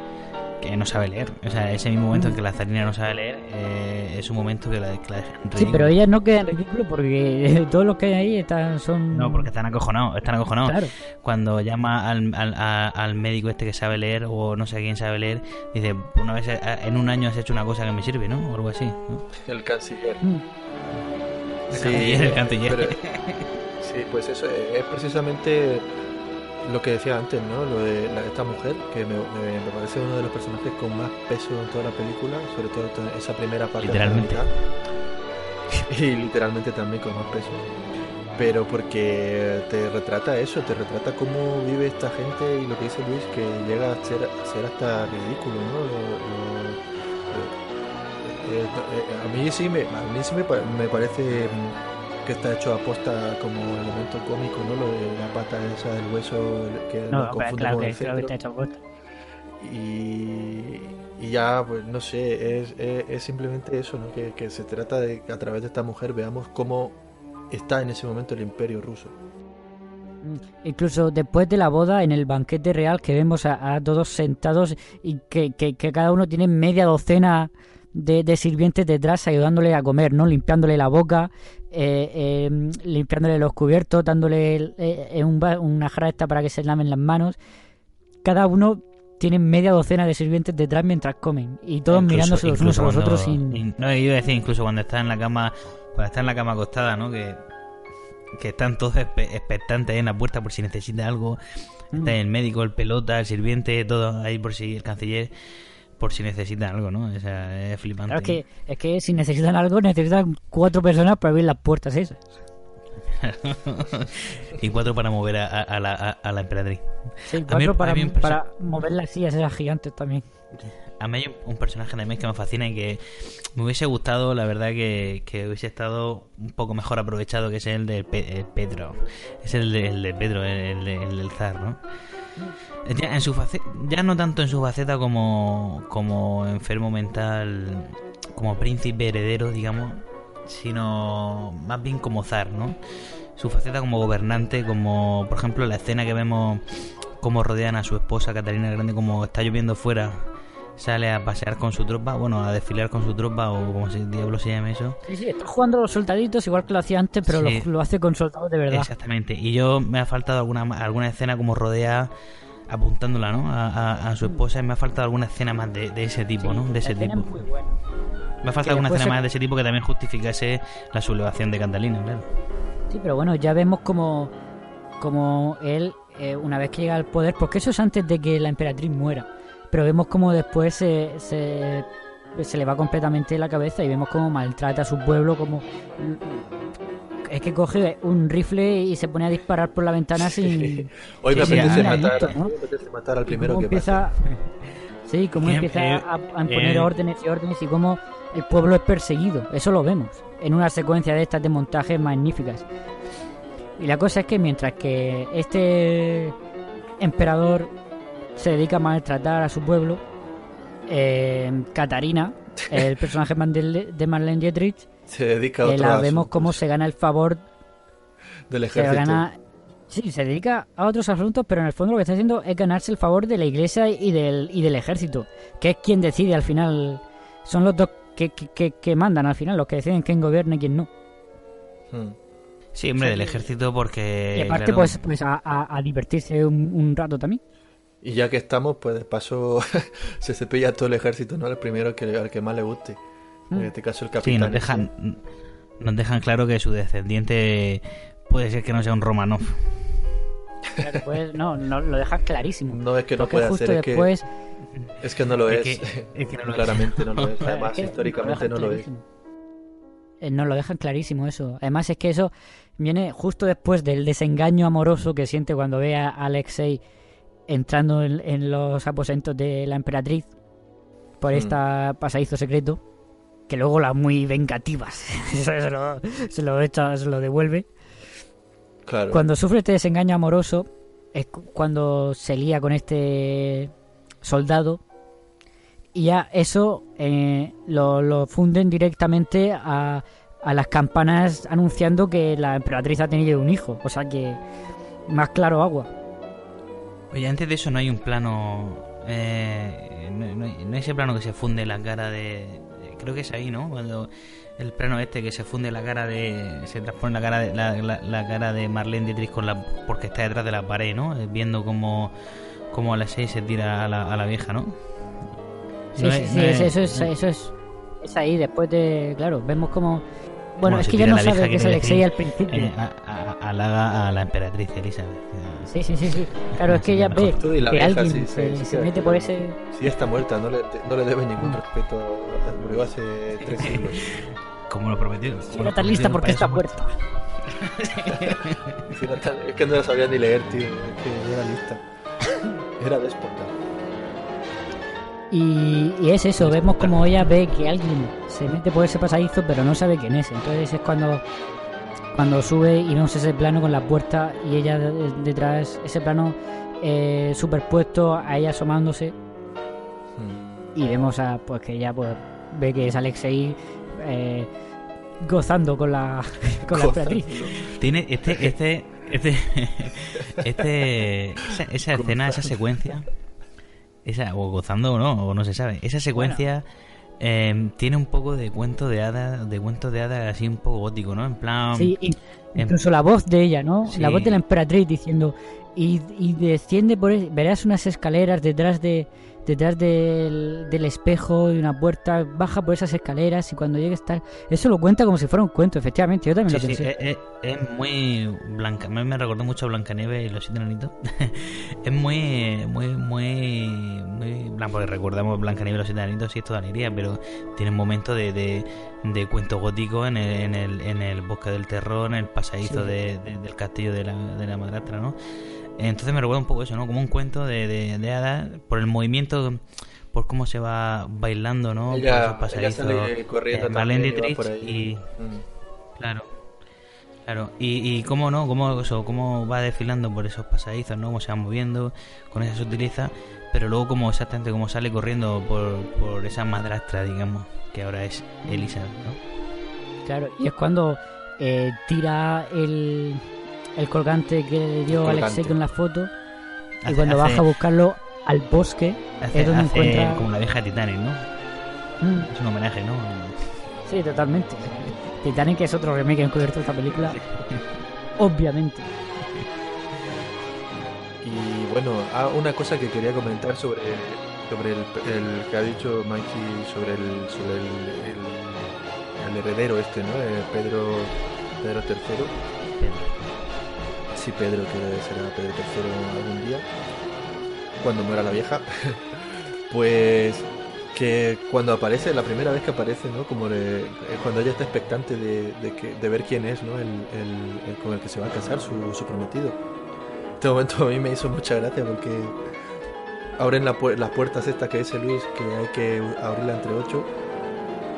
que no sabe leer o sea ese mismo momento en que la zarina no sabe leer eh, es un momento que la, que la deja en Sí, ridículo. pero ellas no quedan ridículo porque todos los que hay ahí están, son... no porque están acojonados están acojonados Claro. cuando llama al, al, a- al médico este que sabe leer o no sé quién sabe leer dice una vez eh, en un año has hecho una cosa que me sirve no o algo así ¿no? El canciller. Mm. El canciller, el canciller. pero- sí, pues eso es precisamente lo que decía antes, ¿no? Lo de la- esta mujer, que me, me- me parece uno de los personajes con más peso en toda la película, sobre todo esa primera parte. de la Literalmente. Y literalmente también con más peso. Pero porque te retrata eso, te retrata cómo vive esta gente y lo que dice Luis, que llega a ser, a ser hasta ridículo, ¿no? Lo- lo- eh, eh, a mí sí me, a mí sí me, me parece que está hecho a posta como elemento cómico, ¿no? Lo de la pata esa del hueso que No, lo pero confunde claro con el claro que centro. está hecho a posta. Y, y ya, pues no sé, es, es, es simplemente eso, ¿no? Que, que se trata de que a través de esta mujer veamos cómo está en ese momento el imperio ruso. Mm, Incluso después de la boda, en el banquete real, que vemos a, a todos sentados y que, que- que cada uno tiene media docena de, de sirvientes detrás ayudándole a comer, ¿no? Limpiándole la boca, eh, eh, limpiándole los cubiertos, dándole eh, eh, un una jarra esta para que se lamen las manos. Cada uno tiene media docena de sirvientes detrás mientras comen y todos Incluso- mirándose los unos a los otros sin... in- No, yo iba a decir, incluso cuando está en la cama, cuando está en la cama acostada, ¿no? Que, que están todos expectantes en la puerta por si necesita algo. Mm. Está el médico, el pelota, el sirviente, todo ahí por si el canciller, por si necesitan algo, ¿no? O sea, es flipante. Claro, es que, es que si necesitan algo, necesitan cuatro personas para abrir las puertas esas. y cuatro para mover a, a la, a, a la emperatriz. Sí, A mí- cuatro para, a mí perso- para mover las sillas esas gigantes también. A mí hay un, un personaje también que me fascina y que me hubiese gustado, la verdad, que, que hubiese estado un poco mejor aprovechado, que es el del Pe- el Pedro. Es el de, el de Pedro, el, el de- el del zar, ¿no? Ya, en su face- ya no tanto en su faceta como, como enfermo mental, como príncipe heredero, digamos, sino más bien como zar, ¿no? Su faceta como gobernante, como por ejemplo la escena que vemos cómo rodean a su esposa Catalina Grande, como está lloviendo fuera, sale a pasear con su tropa, bueno, a desfilar con su tropa o como se diablo se llame eso. Sí, sí, está jugando a los soldaditos igual que lo hacía antes, pero Sí. lo, lo hace con soldados de verdad. Exactamente. Y yo me ha faltado alguna alguna escena como rodea apuntándola, ¿no? A, a- a su esposa y me ha faltado alguna escena más de, de ese tipo, ¿no? De ese tipo. es muy buena. Me ha faltado alguna escena se- más de ese tipo que también justificase la sublevación de Catalina, claro. Sí, pero bueno, ya vemos como, como él, eh, una vez que llega al poder, porque eso es antes de que la emperatriz muera, pero vemos como después se, se, se le va completamente la cabeza y vemos como maltrata a su pueblo, como... Es que coge un rifle y se pone a disparar por la ventana sin... Hoy me apetece matar, ¿no? me apetece matar al primero cómo que empieza, pase. Sí, cómo empieza eh, a, a imponer eh. órdenes y órdenes y cómo el pueblo es perseguido. Eso lo vemos en una secuencia de estas de montajes magníficas. Y la cosa es que mientras que este emperador se dedica a maltratar a su pueblo, eh, Catarina, el personaje de Marlene Dietrich, Se dedica a eh, otro la vemos como se gana el favor del se ejército. gana sí se dedica a otros asuntos pero en el fondo lo que está haciendo es ganarse el favor de la iglesia y del y del ejército que es quien decide al final son los dos que, que, que- que mandan al final los que deciden quién gobierna y quién no Hmm. Sí, hombre, del ejército porque... y aparte claro, pues pues a, a- a divertirse un, un rato también Y ya que estamos, pues de paso se cepilla todo el ejército, ¿no? El primero que, al que más le guste. En Mm. este caso el Sí, capitán. nos dejan, nos dejan claro que su descendiente puede ser que no sea un Romanov. Pues no, no lo dejas clarísimo No es que no pueda justo ser, es que, después es que no lo Es es. que- es que no lo es. Claramente no lo es. Además, Es que históricamente lo no dejan lo es. Eh, Nos lo dejan clarísimo eso. Además es que eso viene justo después del desengaño amoroso que siente cuando ve a Alexei entrando en, en los aposentos de la emperatriz por Mm. este pasadizo secreto, que luego las muy vengativas se, lo, se lo echa, se lo devuelve. Claro. Cuando sufre este desengaño amoroso es cu- cuando se lía con este soldado y ya eso eh, lo, lo funden directamente a, a las campanas anunciando que la emperatriz ha tenido un hijo. O sea que más claro agua. Oye, antes de eso no hay un plano... eh, no, no hay, no hay ese plano que se funde la cara de... Creo que es ahí, ¿no? Cuando el plano este que se funde la cara de... Se transpone la cara de, la, la- la cara de Marlene Dietrich con la, porque está detrás de la pared, ¿no? Eh, Viendo cómo, cómo a las 6 se tira a la, a la vieja, ¿no? Sí, No sí, es- sí, no es- es- eso, es, eso es, es ahí. Después de. Claro, vemos como. Bueno, Bueno, es se que ya tira no sabe que Alexei decir, al principio. Eh, a- a- la emperatriz Elizabeth. Sí, sí, sí, sí. Claro, es que ella ve que vieja, alguien sí, sí, se, sí, se sí, mete sí. por ese. Si está muerta, no le, no le debe ningún respeto. Murió hace tres siglos. Como lo prometido. Si no está lista porque está muerta. Es que no la sabía ni leer, tío. Es que era lista. Era déspota. Y, y es eso, vemos como ella ve que alguien se mete por ese pasadizo, pero no sabe quién es. Entonces es cuando, cuando sube y vemos ese plano con la puerta y ella de- detrás, ese plano eh, superpuesto a ella asomándose. Hmm. Y vemos a, pues que ella pues, ve que es Alexei eh, gozando con la, con la. Tiene este, este, este, este, esa, esa escena, esa secuencia, esa, o gozando o no, o no se sabe, esa secuencia eh, tiene un poco de cuento de hadas, de cuento de hadas así un poco gótico, ¿no? En plan, Sí, em- incluso la voz de ella, ¿no? Sí. La voz de la emperatriz diciendo, y, y desciende por, verás unas escaleras detrás de, detrás del, del espejo y una puerta, baja por esas escaleras y cuando llegue a estar... Eso lo cuenta como si fuera un cuento, efectivamente, yo también Sí, lo sí, pensé. es, es- es muy blanca. Me, me recordó mucho a Blancanieves y los siete enanitos. es muy, muy, muy, muy. Porque recordamos Blancanieves y los siete enanitos y es toda alegría, pero tiene un momento de, de, de cuento gótico en el, en, el, en el bosque del terror, en el pasadizo Sí. de- de- del castillo de la, de la madrastra, ¿no? Entonces me recuerda un poco eso, ¿no? Como un cuento de, de, de hadas por el movimiento, por cómo se va bailando, ¿no? por Ella, esos ella pasadizos. sale corriendo Eh, por ahí. y Mm. Claro. Claro, y, y cómo no, cómo eso, cómo va desfilando por esos pasadizos, ¿no? Cómo se va moviendo, con esa sutileza, pero luego como exactamente cómo sale corriendo por, por esa madrastra, digamos, que ahora es Elizabeth, ¿no? Claro, y es cuando eh, tira el, el colgante que le dio Alexei con la foto y cuando hace- baja a buscarlo al bosque Hace, es donde hace encuentra... como la vieja Titanic, ¿no? Mm, Es un homenaje, ¿no? sí, totalmente. Titanic es otro remake que han cubierto esta película, obviamente. Y bueno, ah, una cosa que quería comentar sobre, sobre el, el que ha dicho Mikey sobre el, sobre el, el- el heredero este, ¿no? Eh, Pedro, Pedro III. Sí, Pedro, que será Pedro III algún día, cuando muera la vieja. pues que cuando aparece, la primera vez que aparece, ¿no? Como le- cuando ella está expectante de, de, que- de ver quién es, ¿no? El, el- el con el que se va a casar, su, su prometido. Este momento a mí me hizo mucha gracia porque abren la las puertas estas que dice Luis, que hay que abrirla entre ocho.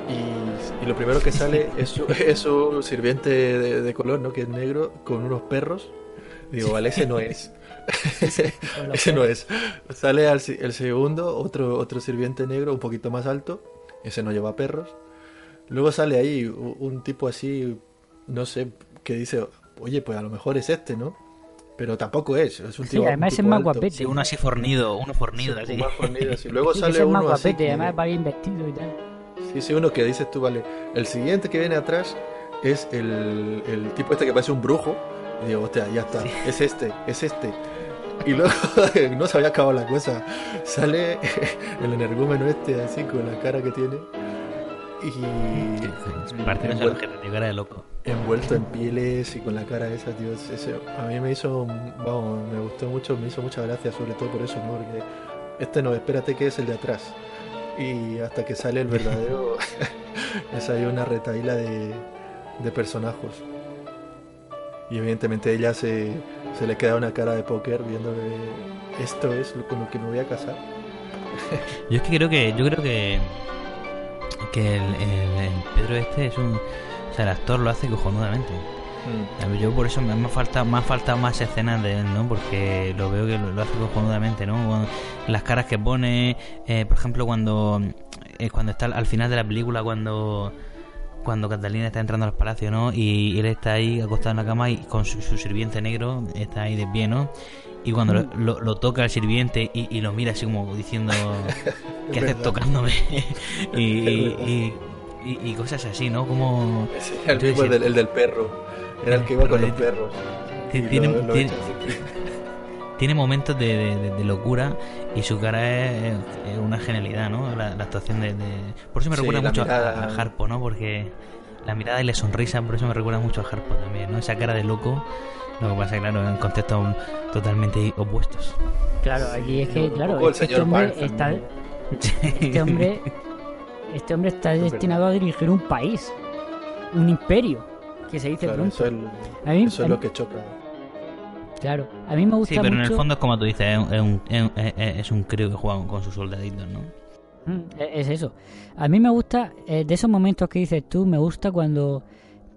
Y, y lo primero que sale es, es un sirviente de, de color, ¿no? Que es negro, con unos perros. Digo, vale, ese no es. ese no es. Sale al si- el segundo, otro, otro sirviente negro, un poquito más alto. Ese no lleva perros. Luego sale ahí un tipo así, no sé, que dice, oye, pues a lo mejor es este, ¿no? Pero tampoco es. Es un Sí, tipo, un además es tipo más alto. guapete. Sí, uno así fornido, uno fornido, Sí, así. más fornido, así. Luego Sí, sale es más uno así. guapete, que- además va bien vestido y tal. Sí, sí, uno que dices tú, vale. El siguiente que viene atrás es el, el tipo este que parece un brujo. Y digo, hostia, ya está. Es este, es este. Y luego no se había acabado la cosa. Sale el energúmeno este así con la cara que tiene. Y Partiéndose el ojete, tío, cara de loco. envuelto en pieles y con la cara esa, tío. ese- a mí me hizo, vamos, me gustó mucho, me hizo mucha gracia, sobre todo por eso, ¿no? Porque este no, espérate que es el de atrás. Y hasta que sale el verdadero, es ahí una retaíla de, de personajes. Y evidentemente ella se, se le queda una cara de póker viendo que esto es lo- con lo que me voy a casar. Yo es que creo que, yo creo que, que el, el- el Pedro este es un, o sea, el actor lo hace cojonudamente. Ver, Yo por eso me me ha faltado más escenas de él, ¿no? Porque lo veo que lo, lo hace cojonudamente, ¿no? Cuando- las caras que pone, eh, por ejemplo, cuando eh, cuando está al final de la película, cuando cuando Catalina está entrando al palacio, ¿no? Y él está ahí acostado en la cama y con su, su sirviente negro está ahí de pie, ¿no? Y cuando lo, lo- lo toca el sirviente y, y lo mira así como diciendo, ¿qué haces tocándome? y, cosas así, ¿no? Como... El tipo del, el del perro. Era el que iba con los perros. Tiene- lo-. Tiene momentos de, de- de- de locura y su cara es, es una genialidad, ¿no? La, la actuación de, de- Por eso me recuerda mucho a- mirada. a, Harpo, ¿no? Porque la mirada y la sonrisa, por eso me recuerda mucho a Harpo también, ¿no? Esa cara de loco, lo que pasa, claro, en contextos totalmente opuestos. Claro, aquí es que, claro, este señor hombre está, este hombre, este hombre está Es destinado a dirigir un país, un imperio, que se dice Claro, pronto. eso es, A mí- eso a es lo que choca. Claro, a mí me gusta Sí, pero en el fondo es como tú dices, es un, es un, es un- es- es un crío que juega con sus soldaditos, ¿no? Mm, e- Es eso. A mí me gusta, eh, de esos momentos que dices tú, me gusta cuando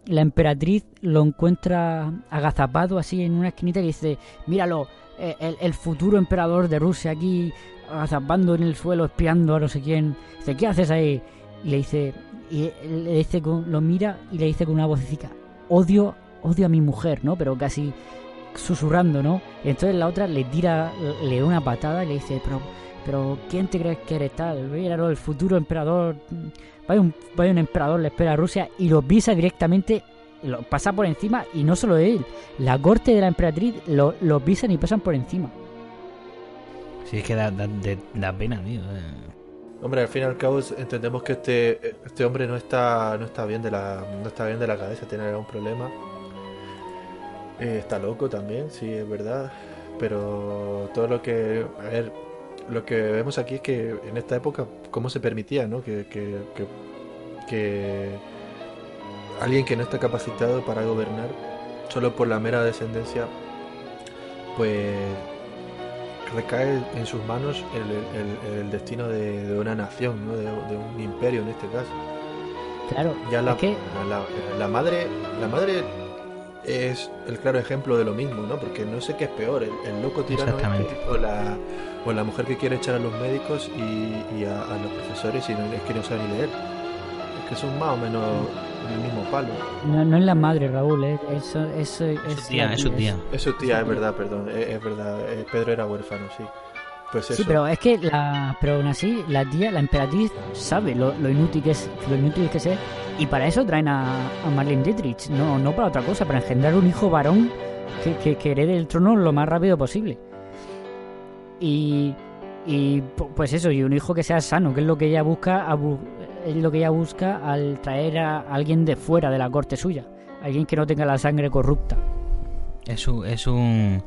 la emperatriz lo encuentra agazapado así en una esquinita y dice, míralo, eh, el, el futuro emperador de Rusia aquí agazapando en el suelo, espiando a no sé quién. Dice, ¿qué haces ahí? Y le dice, y le dice con, lo mira y le dice con una vocecita, odio, odio a mi mujer, ¿no? Pero casi susurrando, ¿no? Y entonces la otra le tira, le da una patada y le dice, pero pero ¿quién te crees que eres tal? Míralo, el futuro emperador. Vaya un, vaya un emperador le espera a Rusia y lo visa directamente, lo pasa por encima y no solo él, la corte de la emperatriz lo, lo pisan y pasan por encima. Sí, es que da, da, de- da pena, tío. eh. Hombre, al fin y al cabo entendemos que este, este hombre no está, no está bien de la, no está bien de la cabeza, tiene algún problema. Eh, está loco también, sí, es verdad. Pero todo lo que, a ver, lo que vemos aquí es que en esta época, cómo se permitía, ¿no? Que, que, que, que alguien que no está capacitado para gobernar, solo por la mera descendencia, pues recae en sus manos el, el- el destino de, de una nación, ¿no? de, de un imperio en este caso. Claro, Ya la, es que la, la madre, la madre es el claro ejemplo de lo mismo, ¿no? Porque no sé qué es peor, el, el loco tirano este o la, o la mujer que quiere echar a los médicos y, y a, a los profesores y no les quiere saber ni leer. Es que son más o menos el mismo palo. no, no es la madre, Raúl, ¿eh? eso, eso, Es es su tía, es su tía, tía. Es su tía, es verdad, perdón, es, es verdad. eh, Pedro era huérfano, sí. Pues eso. Sí, pero es que la, pero aún así la tía, la emperatriz sabe lo, lo inútil que es, lo inútil que es y para eso traen a, a Marlene Dietrich, no, no para otra cosa, para engendrar un hijo varón que, que, que herede el trono lo más rápido posible. Y, y pu- pues eso, y un hijo que sea sano, que es lo que ella busca, es lo que ella busca al traer a alguien de fuera de la corte suya, alguien que no tenga la sangre corrupta. Es un, es un.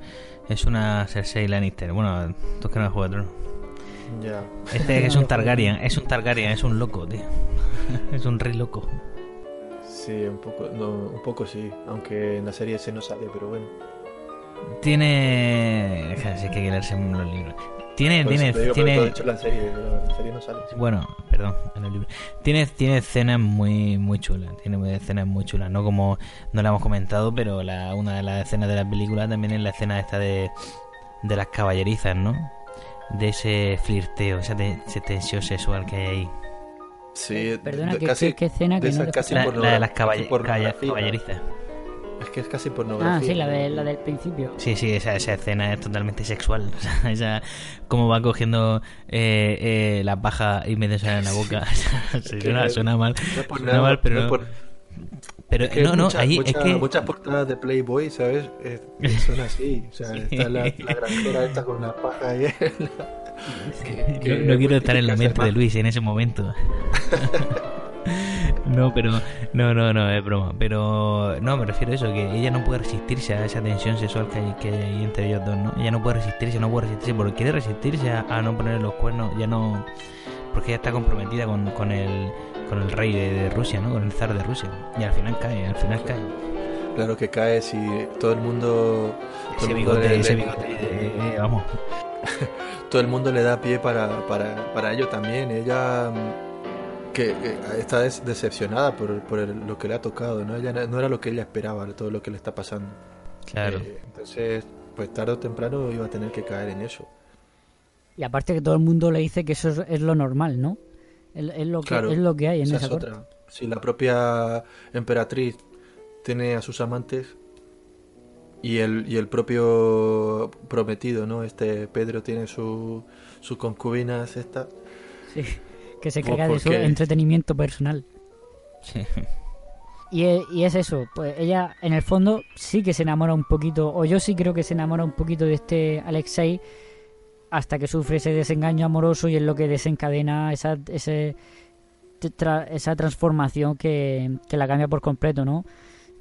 Es una Cersei Lannister. Bueno, tú es que no juego de Tronos. Este es un Targaryen, es un Targaryen, es un loco, tío. Es un rey loco. Sí, un poco, no, un poco sí, aunque en la serie ese no sale, pero bueno. Tiene. es que hay que leerse los libros. Tiene, tiene, tiene. la serie, la serie no sale. sí. Bueno, perdón, en el libro. Tiene, tiene escenas muy, muy chulas. Tiene escenas muy chulas. No como no la hemos comentado, pero la, una de las escenas de la película también es la escena esta de, de las caballerizas, ¿no? De ese flirteo, esa, te- esa tensión sexual que hay ahí. Sí, Perdona, de- ¿qué, casi- escena que no casi La, la de las caballerizas. Es que es casi pornografía. Ah, sí, la, de, la del principio. Sí, sí, esa, esa escena es totalmente sexual. O sea, esa, como va cogiendo eh, eh, la paja y metiéndose en la boca. Sí, suena, suena mal. No Suena nada, mal, pero no por- Pero es que no, no, muchas- ahí muchas- es que. muchas portadas de Playboy, ¿sabes? Eh, son así. O sea, Sí. está la, la granjera esta con la paja ahí. que- que no, no quiero estar en la mente de. Luis en ese momento. no, pero no, no, no, es broma. Pero no, me refiero a eso, que ella no puede resistirse a esa tensión sexual que hay, que hay entre ellos dos, ¿no? Ella no puede resistirse, no puede resistirse, porque quiere resistirse a, a no poner los cuernos, ya no... Porque ella está comprometida con, con, el, con el rey de, de Rusia, ¿no? Con el zar de Rusia. Y al final cae, al final cae. Claro que cae si todo el mundo. todo Ese bigote, le- ese bigote, eh, eh, vamos. todo el mundo le da pie para, para, para ello también. Ella que está des- decepcionada por, por el- lo que le ha tocado, ¿no? Ella no no era lo que ella esperaba, todo lo que le está pasando. Claro. Eh, entonces, pues tarde o temprano iba a tener que caer en eso. Y aparte que todo el mundo le dice que eso es, es lo normal, ¿no? Es, es lo que, Claro, es lo que hay en esa esa es corte. otra. Si la propia emperatriz tiene a sus amantes y el, y el propio prometido, ¿no? Este Pedro tiene su, sus concubinas, esta. Sí, que se Pues carga de su entretenimiento personal. Sí. Y es, y es eso, pues ella en el fondo sí que se enamora un poquito, o yo sí creo que se enamora un poquito de este Alexei hasta que sufre ese desengaño amoroso y es lo que desencadena esa, ese, tra- esa transformación que, que la cambia por completo, ¿no?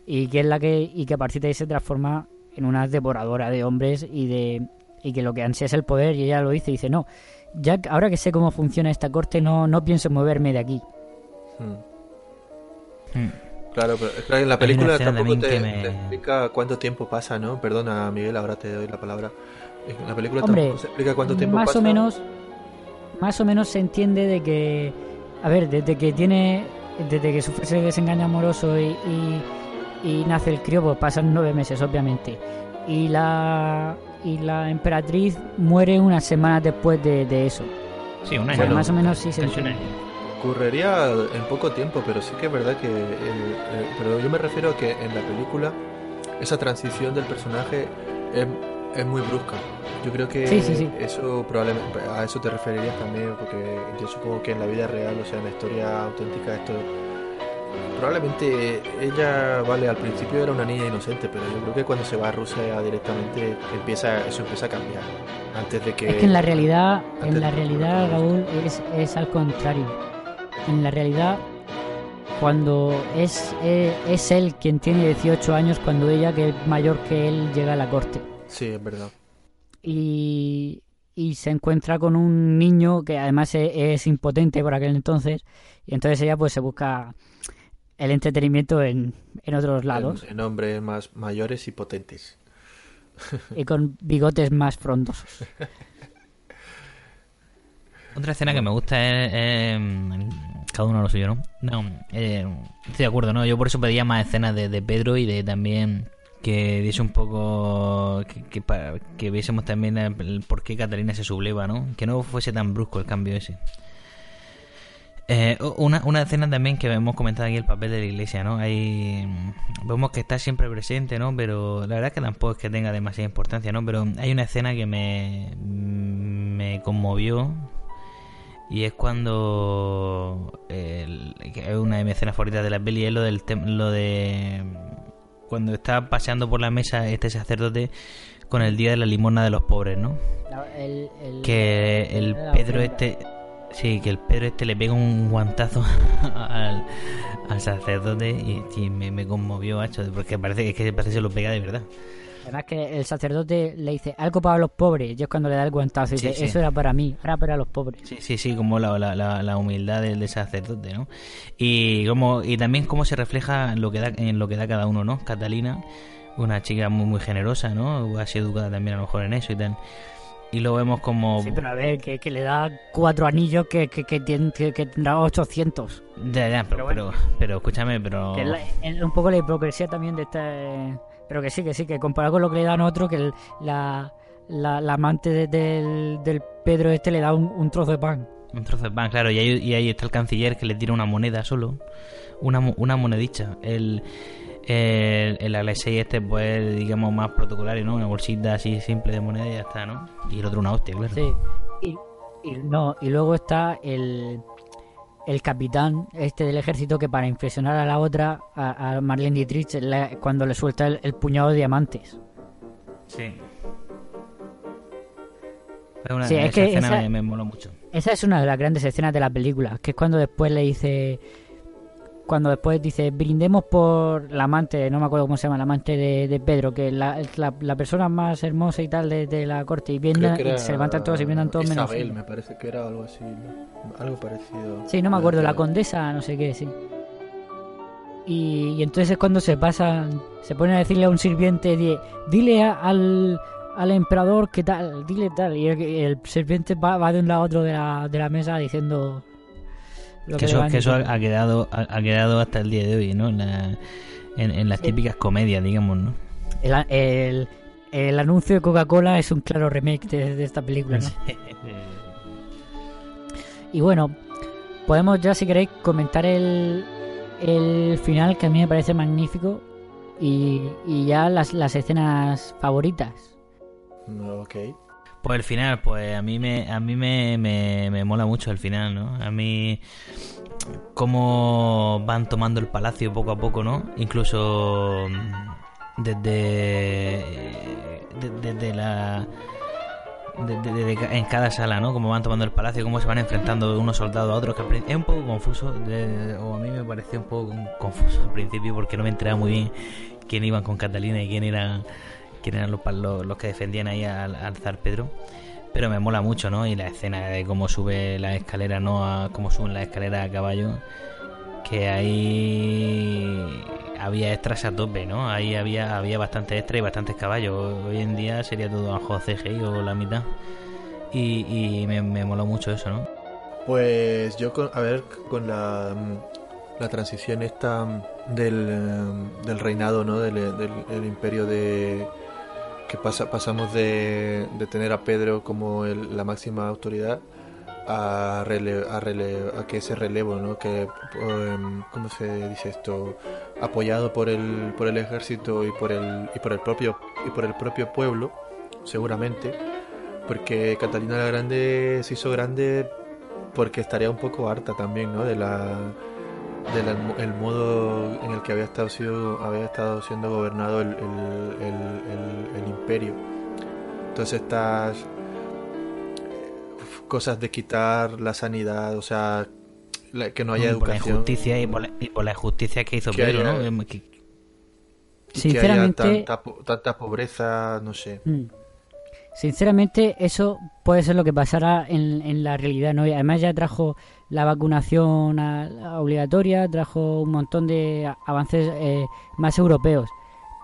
Y que es la que, y que a partir de ahí se transforma en una devoradora de hombres y de y que lo que ansía es el poder y ella lo dice, dice, no, ya ahora que sé cómo funciona esta corte no, no pienso moverme de aquí. Hmm. Mm. Claro, pero es que en la película tampoco te, que me- te explica cuánto tiempo pasa, ¿no? Perdona, Miguel, ahora te doy la palabra. En la película Hombre, tampoco se explica cuánto tiempo más pasa. o menos más o menos se entiende de que a ver desde que tiene desde que sufre ese desengaño amoroso y, y, y nace el crío pues pasan nueve meses obviamente y la y la emperatriz muere unas semanas después de, de eso Sí, un O año. más o menos sí se. Ocurriría en poco tiempo, pero sí que es verdad que... el- el- pero yo me refiero a que en la película esa transición del personaje es, es muy brusca. Yo creo que Sí, sí, sí. eso probablemente... A eso te referirías también, porque yo supongo que en la vida real, o sea, en la historia auténtica, esto probablemente ella, vale, al principio era una niña inocente, pero yo creo que cuando se va a Rusia directamente empieza, eso empieza a cambiar. Antes de que. Es que en la realidad, en la realidad, Raúl, es, es al contrario. En la realidad, cuando es, es, es él quien tiene 18 años, cuando ella, que es mayor que él, llega a la corte. Sí, es verdad. y, y se encuentra con un niño que además es, es impotente por aquel entonces y entonces ella pues se busca el entretenimiento en, en otros lados En, en hombres más mayores y potentes. y con bigotes más frondosos. Otra escena que me gusta es, cada uno lo suyo, ¿no? No, eh, estoy de acuerdo, ¿no? Yo por eso pedía más escenas de, de Pedro y de también que diese un poco que, que, que viésemos también el, el por qué Catalina se subleva, ¿no? Que no fuese tan brusco el cambio ese. Eh, una, una escena también que hemos comentado aquí el papel de la iglesia, ¿no? Hay, mm, vemos que está siempre presente, ¿no? Pero la verdad es que tampoco es que tenga demasiada importancia, ¿no? Pero hay una escena que me, me conmovió y es cuando el- que es una de mis escenas favoritas de la peli es lo del lo de cuando está paseando por la mesa este sacerdote con el día de la limosna de los pobres, ¿no? El- el- Que el Pedro este sí, que el Pedro este le pega un guantazo al, al sacerdote y, y me, me conmovió, macho, porque parece es que parece que se lo pega de verdad. Además que el sacerdote le dice algo para los pobres y es cuando le da el guantazo y Sí, dice sí. eso era para mí, era para los pobres. Sí, sí, sí, como la, la, la, la humildad del, del sacerdote, ¿no? Y como y también cómo se refleja en lo que da en lo que da cada uno, ¿no? Catalina, una chica muy muy generosa, ¿no? Ha sido educada también a lo mejor en eso y tal. Y lo vemos como Sí, pero a ver, que, que le da cuatro anillos que, que, que, tiene- que- que tendrá 800. ya, ya, pero, Pero pero, pero escúchame, pero Que es, la- es un poco la hipocresía también de este... Pero que sí, que sí, que comparado con lo que le dan a otro, que el- la, la, la amante de- del, del Pedro este le da un, un trozo de pan. un trozo de pan, claro, y ahí, y ahí está el canciller que le tira una moneda solo, una, una monedicha. El, el, el Alexei este, pues, digamos, más protocolario, ¿no? Una bolsita así simple de moneda y ya está, ¿no? Y el otro una hostia, claro. Sí. Y, y no, y luego está el, el capitán este del ejército que para impresionar a la otra, a, a Marlene Dietrich, cuando le suelta el, el puñado de diamantes. Sí. Es una, Sí, es esa que escena esa- me, me moló mucho. Esa es una de las grandes escenas de la película, que es cuando después le dice, cuando después dice, brindemos por la amante, no me acuerdo cómo se llama, la amante de, de Pedro, que es la, la, la persona más hermosa y tal de, de la corte, y, vienen, y se levantan todos y vienen todos menos Isabel, me parece que era algo así, algo parecido. Sí, no me acuerdo, la condesa, no sé qué, sí. Y, y entonces es cuando se pasan, se ponen a decirle a un sirviente, di- dile a- al, al emperador que tal, dile tal. Y el, el sirviente va, va de un lado a otro de la, de la mesa diciendo lo Que eso, que eso ha, ha quedado ha, ha quedado hasta el día de hoy, ¿no? En, la- en, en las Sí. típicas comedias, digamos, ¿no? El, el, el anuncio de Coca-Cola es un claro remake de, de esta película, ¿no? Y bueno, podemos ya, si queréis, comentar el, el final, que a mí me parece magnífico, y, y ya las, las escenas favoritas. No, ok. Pues el final, pues a mí me a mí me, me, me mola mucho el final, ¿no? A mí cómo van tomando el palacio poco a poco, ¿no? Incluso mm, desde de- desde la de- de- de- de- en cada sala, ¿no? Cómo van tomando el palacio, cómo se van enfrentando unos soldados a otros, que es un poco confuso, de- o a mí me pareció un poco con- confuso al principio porque no me enteraba muy bien quién iban con Catalina y quién eran quién eran los, que defendían ahí al, al zar Pedro. Pero me mola mucho, ¿no? Y la escena de cómo sube la escalera, ¿no? A, cómo suben la escalera a caballo. Que ahí había extras a tope, ¿no? Ahí había, había bastante extra y bastantes caballos. Hoy en día sería todo bajo CGI o la mitad. Y, me, me moló mucho eso, ¿no? Pues yo, a ver, con la, transición esta del, reinado, ¿no? Del imperio de... que pasa, pasamos de, tener a Pedro como el- la máxima autoridad a, a que ese relevo, ¿no? Que, em, ¿cómo se dice esto? Apoyado por el, por el ejército y por el, y por el propio, y por el propio pueblo, seguramente, porque Catalina la Grande se hizo grande porque estaría un poco harta también, ¿no? De la del el, el modo en el que había estado, sido, había estado siendo gobernado el, el- el- el- el imperio. Entonces estas eh, cosas de quitar la sanidad, o sea, la- que no haya por la educación. injusticia y por la, y por la injusticia que hizo Que Pedro, haya- ¿no? Que- Sinceramente- que haya tanta, tanta pobreza, no sé. Mm. Sinceramente, eso puede ser lo que pasará en, en la realidad, ¿no? Y además ya trajo la vacunación a- a obligatoria, trajo un montón de avances eh, más europeos.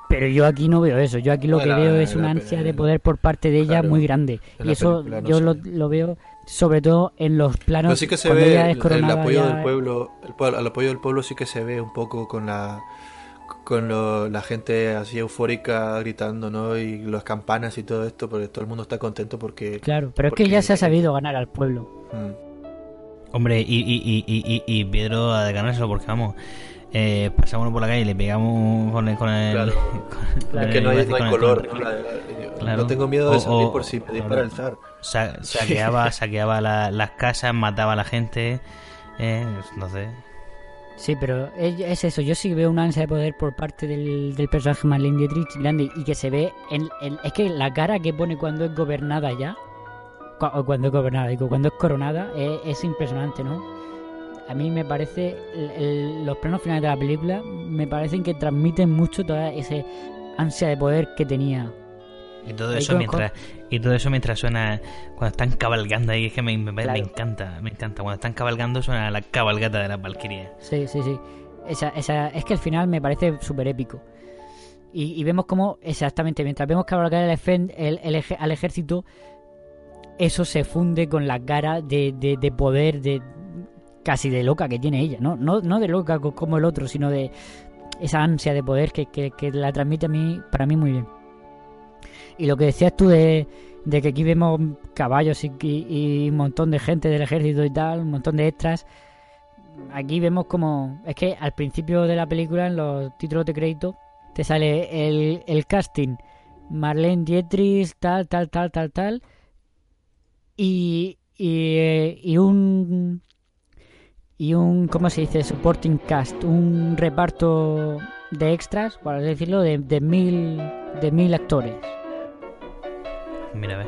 Pero yo aquí no veo eso. Yo aquí lo No, que la- veo es la- una ansia de poder por parte de ella claro, muy grande. Y eso no yo lo, ve. lo veo sobre todo en los planos Pero sí que se ve el, el apoyo ya- del pueblo, el, apoyo del pueblo sí que se ve un poco con la con lo- la gente así eufórica gritando, ¿no? Y las campanas y todo esto, porque todo el mundo está contento porque Claro, pero es que ya se ha sabido ganar al pueblo. Mm. Hombre, y, y, y, y, y- y Pedro ha de ganárselo porque vamos, eh, pasamos por la calle y le pegamos con el... Con el Claro. con Es el- que no hay, con no hay el- color, Claro. no tengo miedo de salir o- por si me dispara el zar. Sa- saqueaba, saqueaba la- las casas, mataba a la gente, eh, no sé. Sí, pero es, es eso. Yo sí veo una ansia de poder por parte del, del personaje Marlene Dietrich grande y que se ve en, en- Es que la cara que pone cuando es gobernada ya. O cuando es gobernada, digo, cuando es coronada, es, es impresionante, ¿no? A mí me parece. el- el- los planos finales de la película me parecen que transmiten mucho toda esa ansia de poder que tenía. Y todo eso mientras y todo eso mientras suena cuando están cabalgando ahí es que me, me- me Claro. encanta, me encanta cuando están cabalgando suena la cabalgata de las Valkyrias. Sí, sí, sí. Esa, esa, es que al final me parece súper épico. Y, y vemos como, exactamente, mientras vemos cabalgar el, efen- el- el al ejército, eso se funde con la cara de, de, de poder, de casi de loca que tiene ella, ¿no? No, no de loca co- como el otro, sino de esa ansia de poder que, que, que la transmite a mí, para mí muy bien. Y lo que decías tú de, de que aquí vemos caballos y, y- y un montón de gente del ejército y tal, un montón de extras aquí vemos como es que al principio de la película en los títulos de crédito te sale el, el casting Marlene Dietrich tal tal tal tal tal y y, eh, y un y un cómo se dice supporting cast un reparto de extras por así decirlo de, de mil de mil actores. Mira, a ver.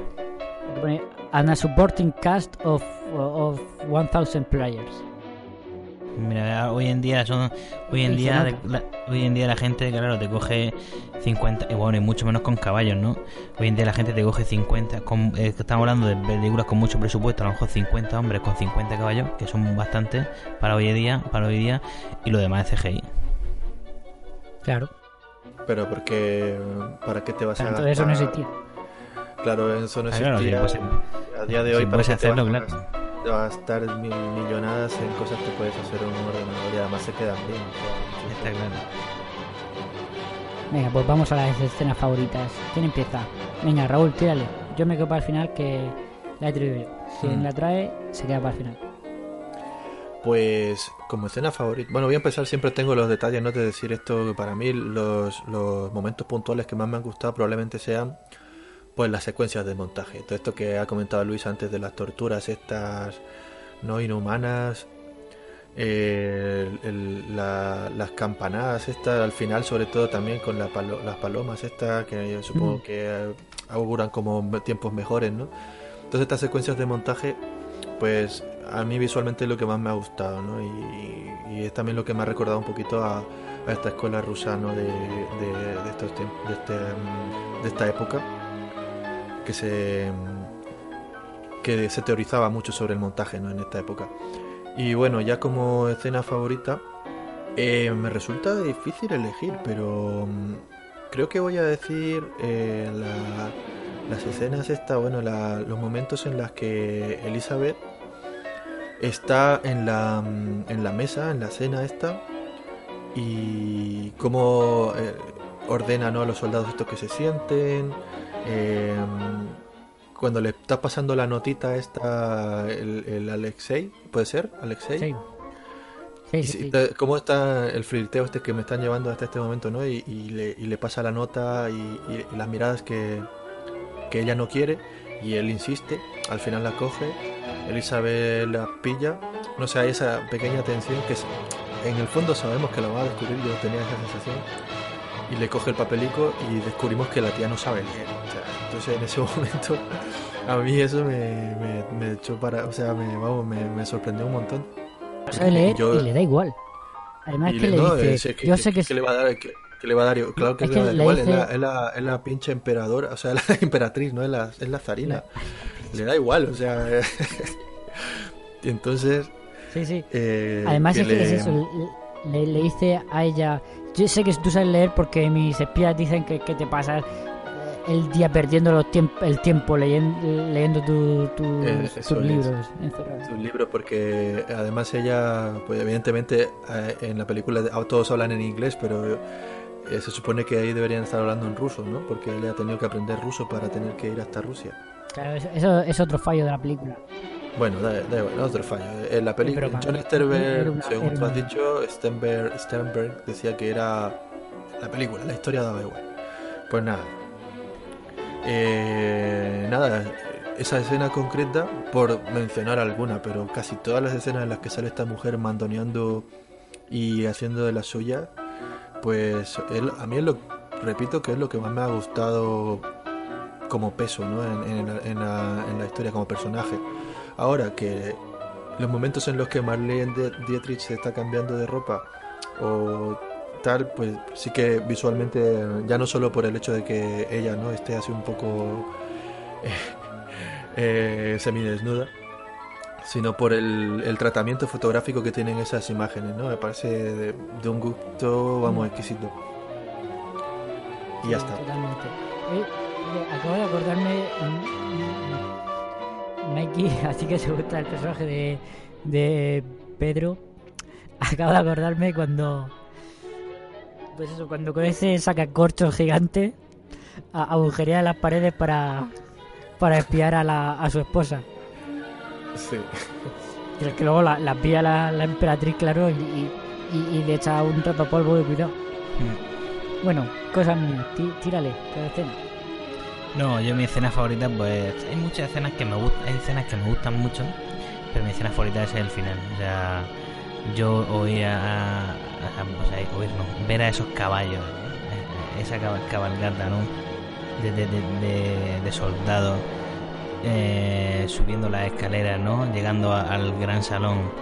Pone, and a supporting cast of of 1000 players Mira, hoy en día son hoy en día la, hoy en día la gente, claro, te coge 50 y bueno, y mucho menos con caballos, ¿no? Hoy en día la gente te coge 50 con, eh, estamos hablando de películas con mucho presupuesto, a lo mejor 50 hombres con 50 caballos, que son bastantes para hoy en día, para hoy día y lo demás es CGI. claro Pero porque ¿para qué te vas a entonces eso no gastar? existía Claro, eso no Ah, claro, existía. sí, pues, a día de si hoy para puedes qué te hacerlo, vas a claro. Gastar- gastar mil millonadas en cosas que puedes hacer en un ordenador y además se quedan bien. Está claro. Venga, pues vamos a las escenas favoritas. ¿Quién empieza? Venga, Raúl, tírale. Yo me quedo para el final que la he traído yo. Si Hmm. la trae, se queda para el final. Pues como escena favorita, bueno voy a empezar, siempre tengo los detalles, no de decir esto, que para mí los, los momentos puntuales que más me han gustado probablemente sean pues las secuencias de montaje, todo esto que ha comentado Luis antes de las torturas estas no inhumanas, eh, el- el- la- las campanadas estas al final sobre todo también con la palo- las palomas estas que yo supongo Mm. que auguran como tiempos mejores, ¿no? Entonces estas secuencias de montaje pues a mí visualmente es lo que más me ha gustado, ¿no? Y, y es también lo que me ha recordado un poquito a, a esta escuela rusa, ¿no? De, de, de estos de, este, mm, de esta época, que se que se teorizaba mucho sobre el montaje, ¿no? En esta época. Y bueno, ya como escena favorita, eh, me resulta difícil elegir, pero mm, creo que voy a decir eh, la- las escenas esta, bueno, la- los momentos en las que Elizabeth está en la, mm, en la mesa, en la cena esta, y cómo eh, ordena ¿no? a los soldados estos que se sienten. Eh, cuando le está pasando la notita esta, el, el Alexei, ¿puede ser? Alexei. Sí. Sí, sí, sí. ¿Cómo está el flirteo este que me están llevando hasta este momento, ¿no? Y, y le, y le pasa la nota y, y- las miradas que, que ella no quiere y él insiste, al final la coge, Elizabeth la pilla, no sé, hay esa pequeña tensión que en el fondo sabemos que lo va a descubrir, yo tenía esa sensación. Y le coge el papelico y descubrimos que la tía no sabe leer. O sea, entonces en ese momento a mí eso me, me, me echó para, o sea, me, vamos, me, me sorprendió un montón. No sabe leer Yo- y le da igual. Además que le no, dice, es- es que- yo que- sé que... que le va a dar, que, le va a dar, claro que Es le va a dar igual, es, la, es, la, es la pinche emperadora, o sea, la emperatriz, no es la, es la zarina. Le da igual, o sea. y entonces. Sí, sí. eh, Además es que le- es eso, le, le dice a ella, yo sé que tú sabes leer porque mis espías dicen que, que te pasas eh, el día perdiendo los tiemp- el tiempo leyendo, leyendo tu- tu- Eh, tus libros. encerrado. su libro porque además ella pues evidentemente eh, en la película todos hablan en inglés pero eh, se supone que ahí deberían estar hablando en ruso no porque ella ha tenido que aprender ruso para tener que ir hasta Rusia Claro, eso, eso es otro fallo de la película. Bueno da, da igual otro fallo en la película John Sternberg según tú has dicho Sternberg, Sternberg decía que era la película la historia daba igual pues nada Eh, nada, esa escena concreta, por mencionar alguna, pero casi todas las escenas en las que sale esta mujer mandoneando y haciendo de la suya, pues él, a mí es lo, repito que es lo que más me ha gustado como peso ¿no? en, en la, en la- en la historia, como personaje. Ahora que los momentos en los que Marlene Die- Dietrich se está cambiando de ropa o tal, pues sí que visualmente, ya no solo por el hecho de que ella no esté así un poco eh, eh, semidesnuda, sino por el, el tratamiento fotográfico que tienen esas imágenes, ¿no? Me parece de, de un gusto, vamos, exquisito. Y ya está. Totalmente. Acabo de acordarme, mm, mm, Mikey, así que se gusta el personaje de, de Pedro. Acabo de acordarme cuando. Pues eso, cuando con ese sacacorchos gigante a- agujerea las paredes para, para espiar a, la, a su esposa. Sí. Y es que luego la, la pilla la, la emperatriz, claro, y, y, le echa un rapapolvo de cuidado. Bueno, cosas mías, tí- tírale, cada escena. No, yo mi escena favorita, pues hay muchas escenas que me gustan, hay escenas que me gustan mucho, pero mi escena favorita es el final. O sea, yo oír a, o sea, oír no, ver a esos caballos, eh, esa cab- cabalgata, ¿no? De, de, de, de- soldados eh, subiendo las escaleras, ¿no? Llegando al gran salón.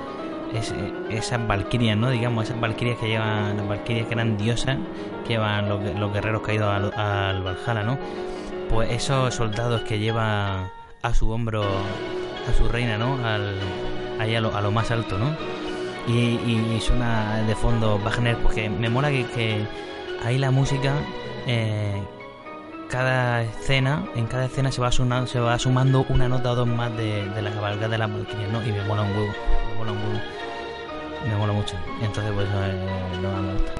Es- esas valquirias, ¿no? Digamos, esas valquirias que llevan, las valquirias que eran diosas, que llevan los, guerreros caídos al Valhalla, ¿no? Pues esos soldados que lleva a su hombro a su reina, ¿no? Al, ahí a lo, a lo más alto, ¿no? Y, y- suena de fondo Wagner, porque me mola que, que ahí la música, eh, cada escena, en cada escena se va, sumando, se va sumando una nota o dos más de, de la cabalgata de las Valkyrias, ¿no? Y me mola un huevo, me mola un huevo. Me mola mucho. Entonces, pues, eh, más me gusta.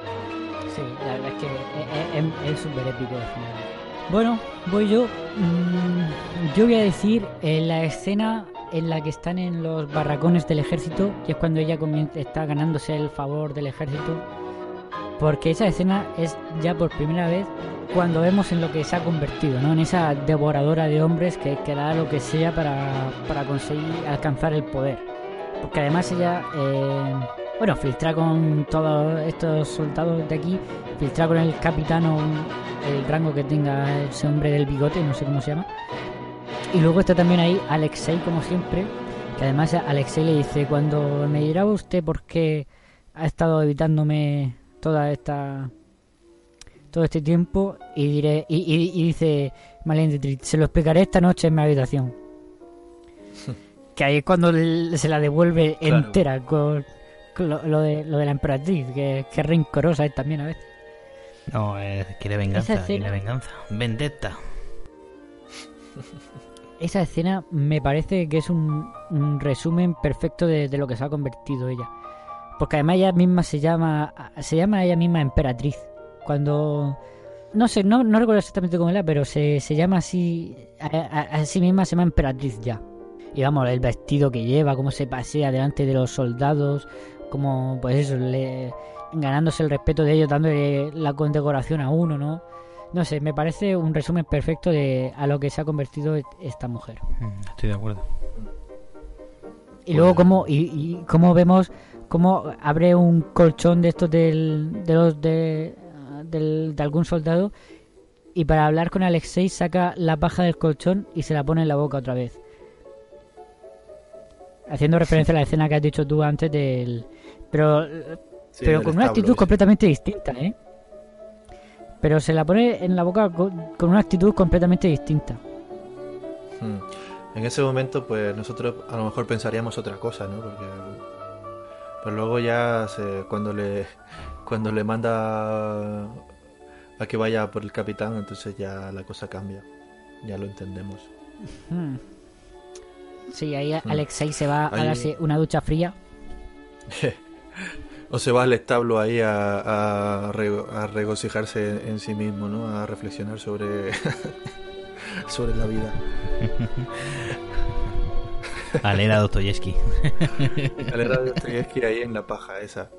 Sí, la verdad es que es súper épico al final. Bueno, voy yo. Mm, Yo voy a decir eh, la escena en la que están en los barracones del ejército, que es cuando ella está ganándose el favor del ejército. Porque esa escena es ya por primera vez cuando vemos en lo que se ha convertido, ¿no? En esa devoradora de hombres que, que da lo que sea para, para conseguir alcanzar el poder. Porque además ella, eh, bueno, filtra con todos estos soldados de aquí, filtra con el capitán o un- el rango que tenga ese hombre del bigote, no sé cómo se llama. Y luego está también ahí Alexei, como siempre, que además Alexei le dice, cuando me dirá usted por qué ha estado evitándome toda esta todo este tiempo y diré y, y- y dice Marlene Dietrich, se lo explicaré esta noche en mi habitación que ahí es cuando se la devuelve Claro. entera con lo, lo de, lo de la emperatriz que, que rencorosa es también a veces No, eh, quiere venganza, escena- quiere venganza. Vendetta. esa escena me parece que es un, un resumen perfecto de, de lo que se ha convertido ella. Porque además ella misma se llama se llama ella misma emperatriz. Cuando no sé, no, no recuerdo exactamente cómo era, pero se, se llama así a, a- a sí misma se llama emperatriz ya. Y vamos, el vestido que lleva, cómo se pasea delante de los soldados, como pues eso, le, ganándose el respeto de ellos, dándole la condecoración a uno, ¿no? No sé, me parece un resumen perfecto de a lo que se ha convertido esta mujer. Mm, Estoy de acuerdo. Y luego cómo, y, y cómo vemos cómo abre un colchón de estos del, de los de, del- de algún soldado y para hablar con Alexei saca la paja del colchón y se la pone en la boca otra vez. Haciendo referencia a la escena que has dicho tú antes del... Pero, Sí, pero con una actitud completamente distinta, ¿eh? Pero se la pone en la boca con, con una actitud completamente distinta. Hmm. En ese momento, pues nosotros a lo mejor pensaríamos otra cosa, ¿no? Porque pero luego ya se- cuando le cuando le manda a que vaya por el capitán, entonces ya la cosa cambia. Ya lo entendemos. Hmm. Sí, ahí Hmm. Alexei se va a darse una ducha fría. O se va al establo ahí a, a re- a regocijarse en sí mismo, ¿no? A reflexionar sobre sobre la vida. A leer a Dostoyevsky. A leer a Dostoyevsky ahí en la paja esa.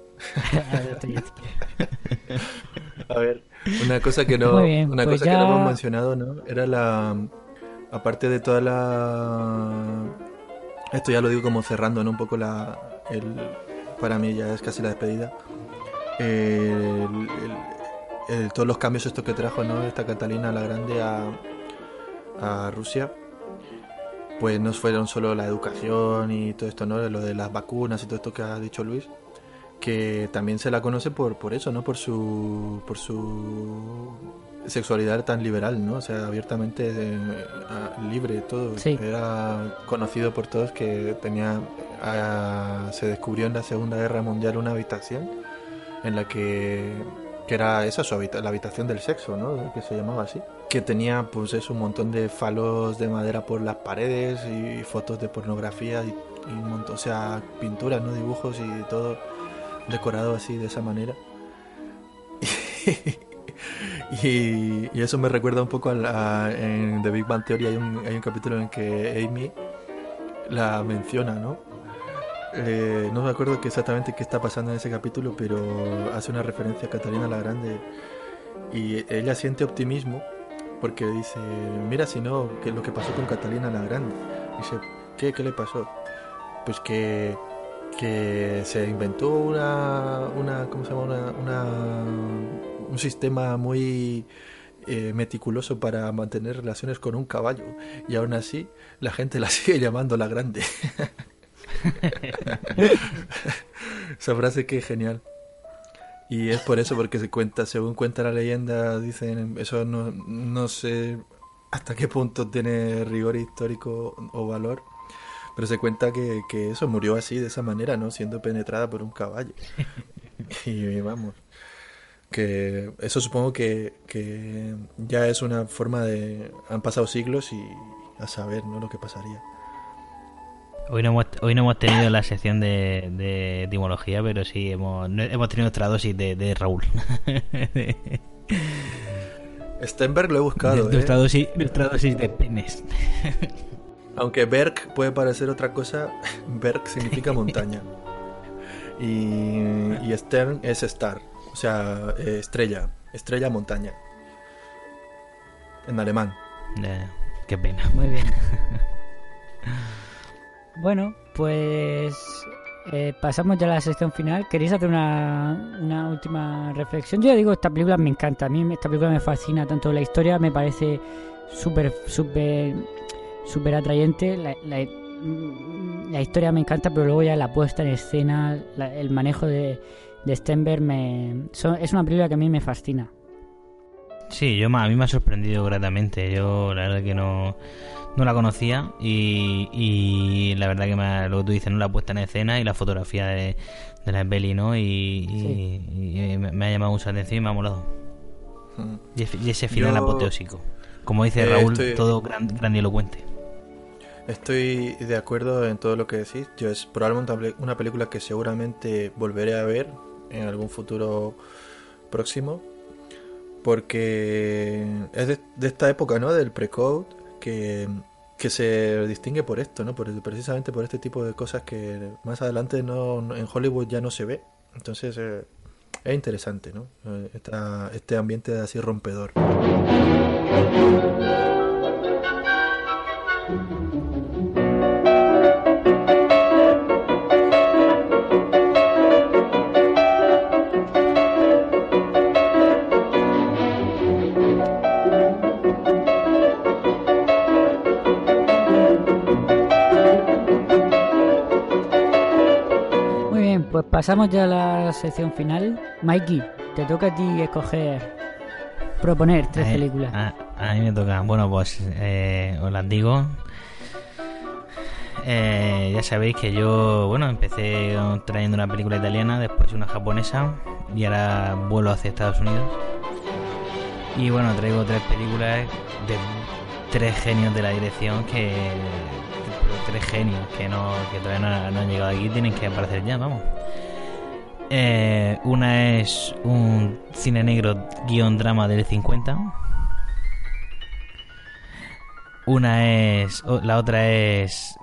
A ver, una cosa que no, bien, una pues cosa que no hemos mencionado, ¿no? Era la, aparte de toda la, esto ya lo digo como cerrando, ¿no? Un poco la, el, para mí ya es casi la despedida. Todos los cambios estos que trajo, ¿no? Esta Catalina la Grande a, a Rusia, pues no fueron solo la educación y todo esto, ¿no? Lo de las vacunas y todo esto que ha dicho Luis, que también se la conoce por, por eso, ¿no? Por su, por su sexualidad tan liberal, ¿no? O sea, abiertamente eh, libre, todo. Sí. Era conocido por todos que tenía, se descubrió en la Segunda Guerra Mundial una habitación en la que, que era esa su habita- la habitación del sexo, ¿no? Que se llamaba así. Que tenía, pues eso, un montón de falos de madera por las paredes y fotos de pornografía y, y un montón, o sea, pinturas, ¿no? Dibujos y todo decorado así de esa manera. y, eso me recuerda un poco a, la- en The Big Bang Theory hay un, hay un capítulo en que Amy la menciona, ¿no? Eh, no me acuerdo que exactamente qué está pasando en ese capítulo, pero hace una referencia a Catalina la Grande y ella siente optimismo porque dice, mira si no, que lo que pasó con Catalina la Grande. Dice, ¿qué, qué le pasó? Pues que, que se inventó una, una ¿cómo se llama? Una, una- un sistema muy eh, meticuloso para mantener relaciones con un caballo y aún así la gente la sigue llamando la Grande. Esa frase que es genial. Y es por eso, porque se cuenta, según cuenta la leyenda, dicen, eso no, no sé hasta qué punto tiene rigor histórico o valor, pero se cuenta que, que eso murió así, de esa manera, ¿no? Siendo penetrada por un caballo. Y vamos, que eso supongo que, que ya es una forma de... Han pasado siglos y a saber, ¿no? Lo que pasaría. Hoy no hemos, hoy no hemos tenido la sección de, de etimología, pero sí hemos, hemos tenido nuestra dosis de, de Raúl. Stenberg lo he buscado, ¿eh? nuestra, dosis, nuestra dosis de penes. Aunque Berg puede parecer otra cosa, Berg significa montaña. Y, y Stern es star, o sea, eh, estrella, estrella montaña. En alemán. Eh, qué pena. Muy bien. Bueno, pues eh, pasamos ya a la sección final. ¿Queréis hacer una, una última reflexión? Yo ya digo, esta película me encanta. A mí esta película me fascina. Tanto la historia me parece súper, súper, súper atrayente. La, la- mm, la historia me encanta, pero luego ya la puesta en escena, la- el manejo de, de Stenberg, me, son- es una película que a mí me fascina. Sí, yo a mí me ha sorprendido gratamente. Yo la verdad que no, no la conocía y, y la verdad que me ha- lo que tú dices, ¿no? la puesta en escena y la fotografía de, de la peli, ¿no? Y, y- y me, ha llamado mucha atención y me ha molado. Mm. Y, ese- y ese final Yo- apoteósico. Como dice Eh, Raúl, estoy- todo gran, grandilocuente. Estoy de acuerdo en todo lo que decís. Yo es probablemente una película que seguramente volveré a ver en algún futuro próximo. Porque es de, esta época, ¿no? Del pre-code que, que se distingue por esto, ¿no? Por, precisamente por este tipo de cosas que más adelante no, en Hollywood ya no se ve. Entonces eh, es interesante, ¿no? Eh, este ambiente así rompedor. Pasamos ya a la sección final. Mikey, te toca a ti escoger, proponer tres A- películas. A, a mí me toca. Bueno, pues eh, os las digo. Eh, ya sabéis que yo, bueno, empecé trayendo una película italiana, después una japonesa y ahora vuelo hacia Estados Unidos. Y bueno, traigo tres películas de tres genios de la dirección que. tres genios que no que todavía no, no han llegado aquí, tienen que aparecer ya, vamos. Eh, una es un cine negro guion drama del 50. Una es. La otra es.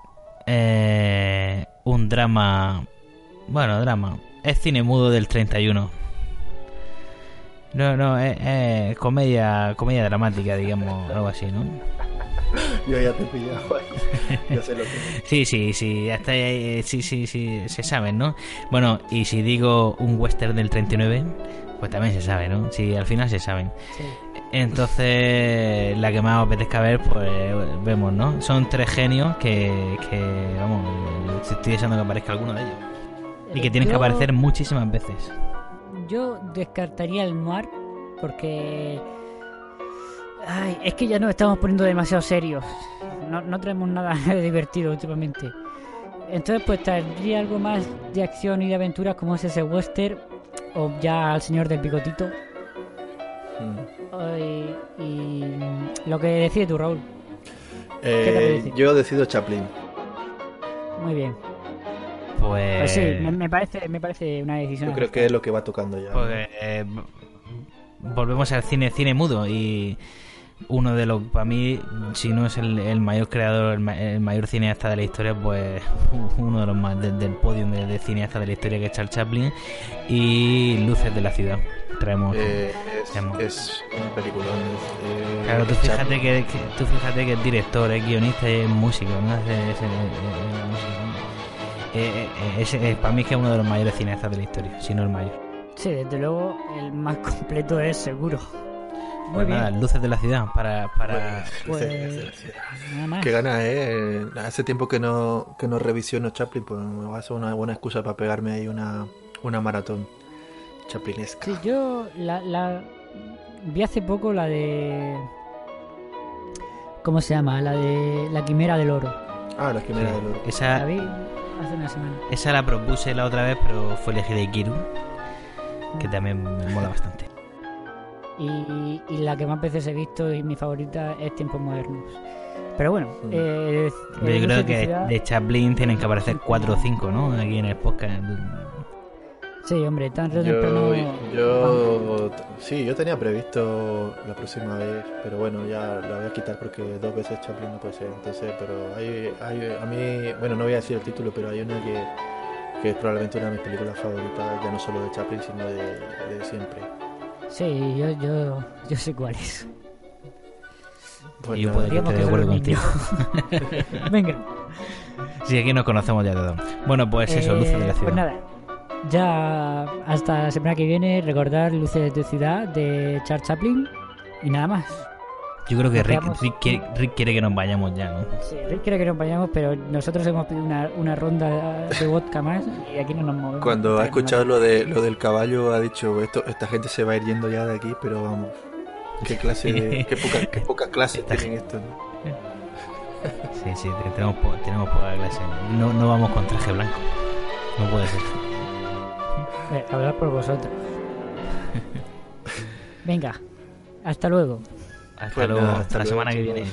eh, un drama. Bueno, drama. Es cine mudo del 31. No, no, es, es comedia, comedia dramática, digamos, algo así, ¿no? Yo ya te he pillado. Ya sé lo que. Sí, sí, sí, hasta ahí, sí, sí, sí, se saben, ¿no? Bueno, y si digo un western del 39, pues también se sabe, ¿no? Sí, al final se saben. Sí. Entonces, la que más os apetezca ver, pues vemos, ¿no? Son tres genios que, que vamos, estoy deseando que aparezca alguno de ellos. Y que tienen que Yo- aparecer muchísimas veces. Yo descartaría el noir porque. Ay, es que ya nos estamos poniendo demasiado serios. No, no traemos nada divertido últimamente. Entonces, pues traería algo más de acción y de aventuras como es ese western o ya al señor del bigotito. Mm. Ay, y lo que decide tú, Raúl. Eh, yo decido Chaplin. Muy bien. Pues, Pues sí, me, me parece, me parece una decisión. Yo creo que es lo que va tocando ya. pues, eh, volvemos al cine, cine mudo y uno de los, para mí, si no es el, el mayor creador, el, ma- el mayor cineasta de la historia, pues uno de los más de- del podio de, de cineastas de la historia que es Charles Chaplin y Luces de la ciudad. Traemos. Eh, es, Traemos. es un peliculón. es, eh, Claro, tú fíjate que, que- tú fíjate que es director, es guionista y es músico, ¿no? Es, es- es- es- es músico, ¿no? Eh, eh, es- es- para mí es que es uno de los mayores cineastas de la historia, si no el mayor. Sí, desde luego el más completo es seguro. Muy Pues bien. nada, Luces de la ciudad para... para... Pues, nada más. Qué ganas, ¿eh? Hace tiempo que no, que no revisiono Chaplin, pues me va a ser una buena excusa para pegarme ahí una, una maratón chaplinesca. Sí, yo la, la vi hace poco la de ¿cómo se llama? La de la quimera del oro. Ah, la quimera del oro. La Esa, vi hace una semana. esa la propuse la otra vez, pero fue elegida Ikiru, que también me mola bastante. Y, y la que más veces he visto y mi favorita es Tiempos Modernos. Pero bueno, Mm. eh, Yo eh, creo que de Chaplin tienen que aparecer 4 o 5, ¿no? Aquí en el podcast. Sí, hombre, tan Yo, temprano. yo, sí, yo tenía previsto la próxima vez, pero bueno, ya la voy a quitar porque dos veces Chaplin no puede ser. Entonces, pero hay, hay, a mí, bueno, no voy a decir el título, pero hay una que, que es probablemente una de mis películas favoritas, ya no solo de Chaplin, sino de, de siempre. Sí, yo, yo, yo sé cuál es. Pues Y yo Digamos estoy de acuerdo contigo. Venga. Sí, aquí nos conocemos ya todos. Bueno, pues eso, Eh, Luces de la Pues ciudad. nada, ya hasta la semana que viene recordar Luces de Ciudad de Charles Chaplin y nada más. Yo creo que Rick, quiere, Rick quiere que nos vayamos ya, ¿no? Sí, Rick quiere que nos vayamos, pero nosotros hemos pedido una, una ronda de vodka más y aquí no nos movemos. Cuando ha escuchado lo, de, lo del caballo, ha dicho, esto, esta gente se va a ir yendo ya de aquí, pero vamos, qué clase de, qué poca, qué pocas clases tienen esto. ¿no? Sí, sí, te- tenemos, po- tenemos poca clase. No, no vamos con traje blanco. No puede ser. Eh, hablar por vosotros. Venga, hasta luego. Hasta Pues luego, nada, hasta la luego, semana que viene.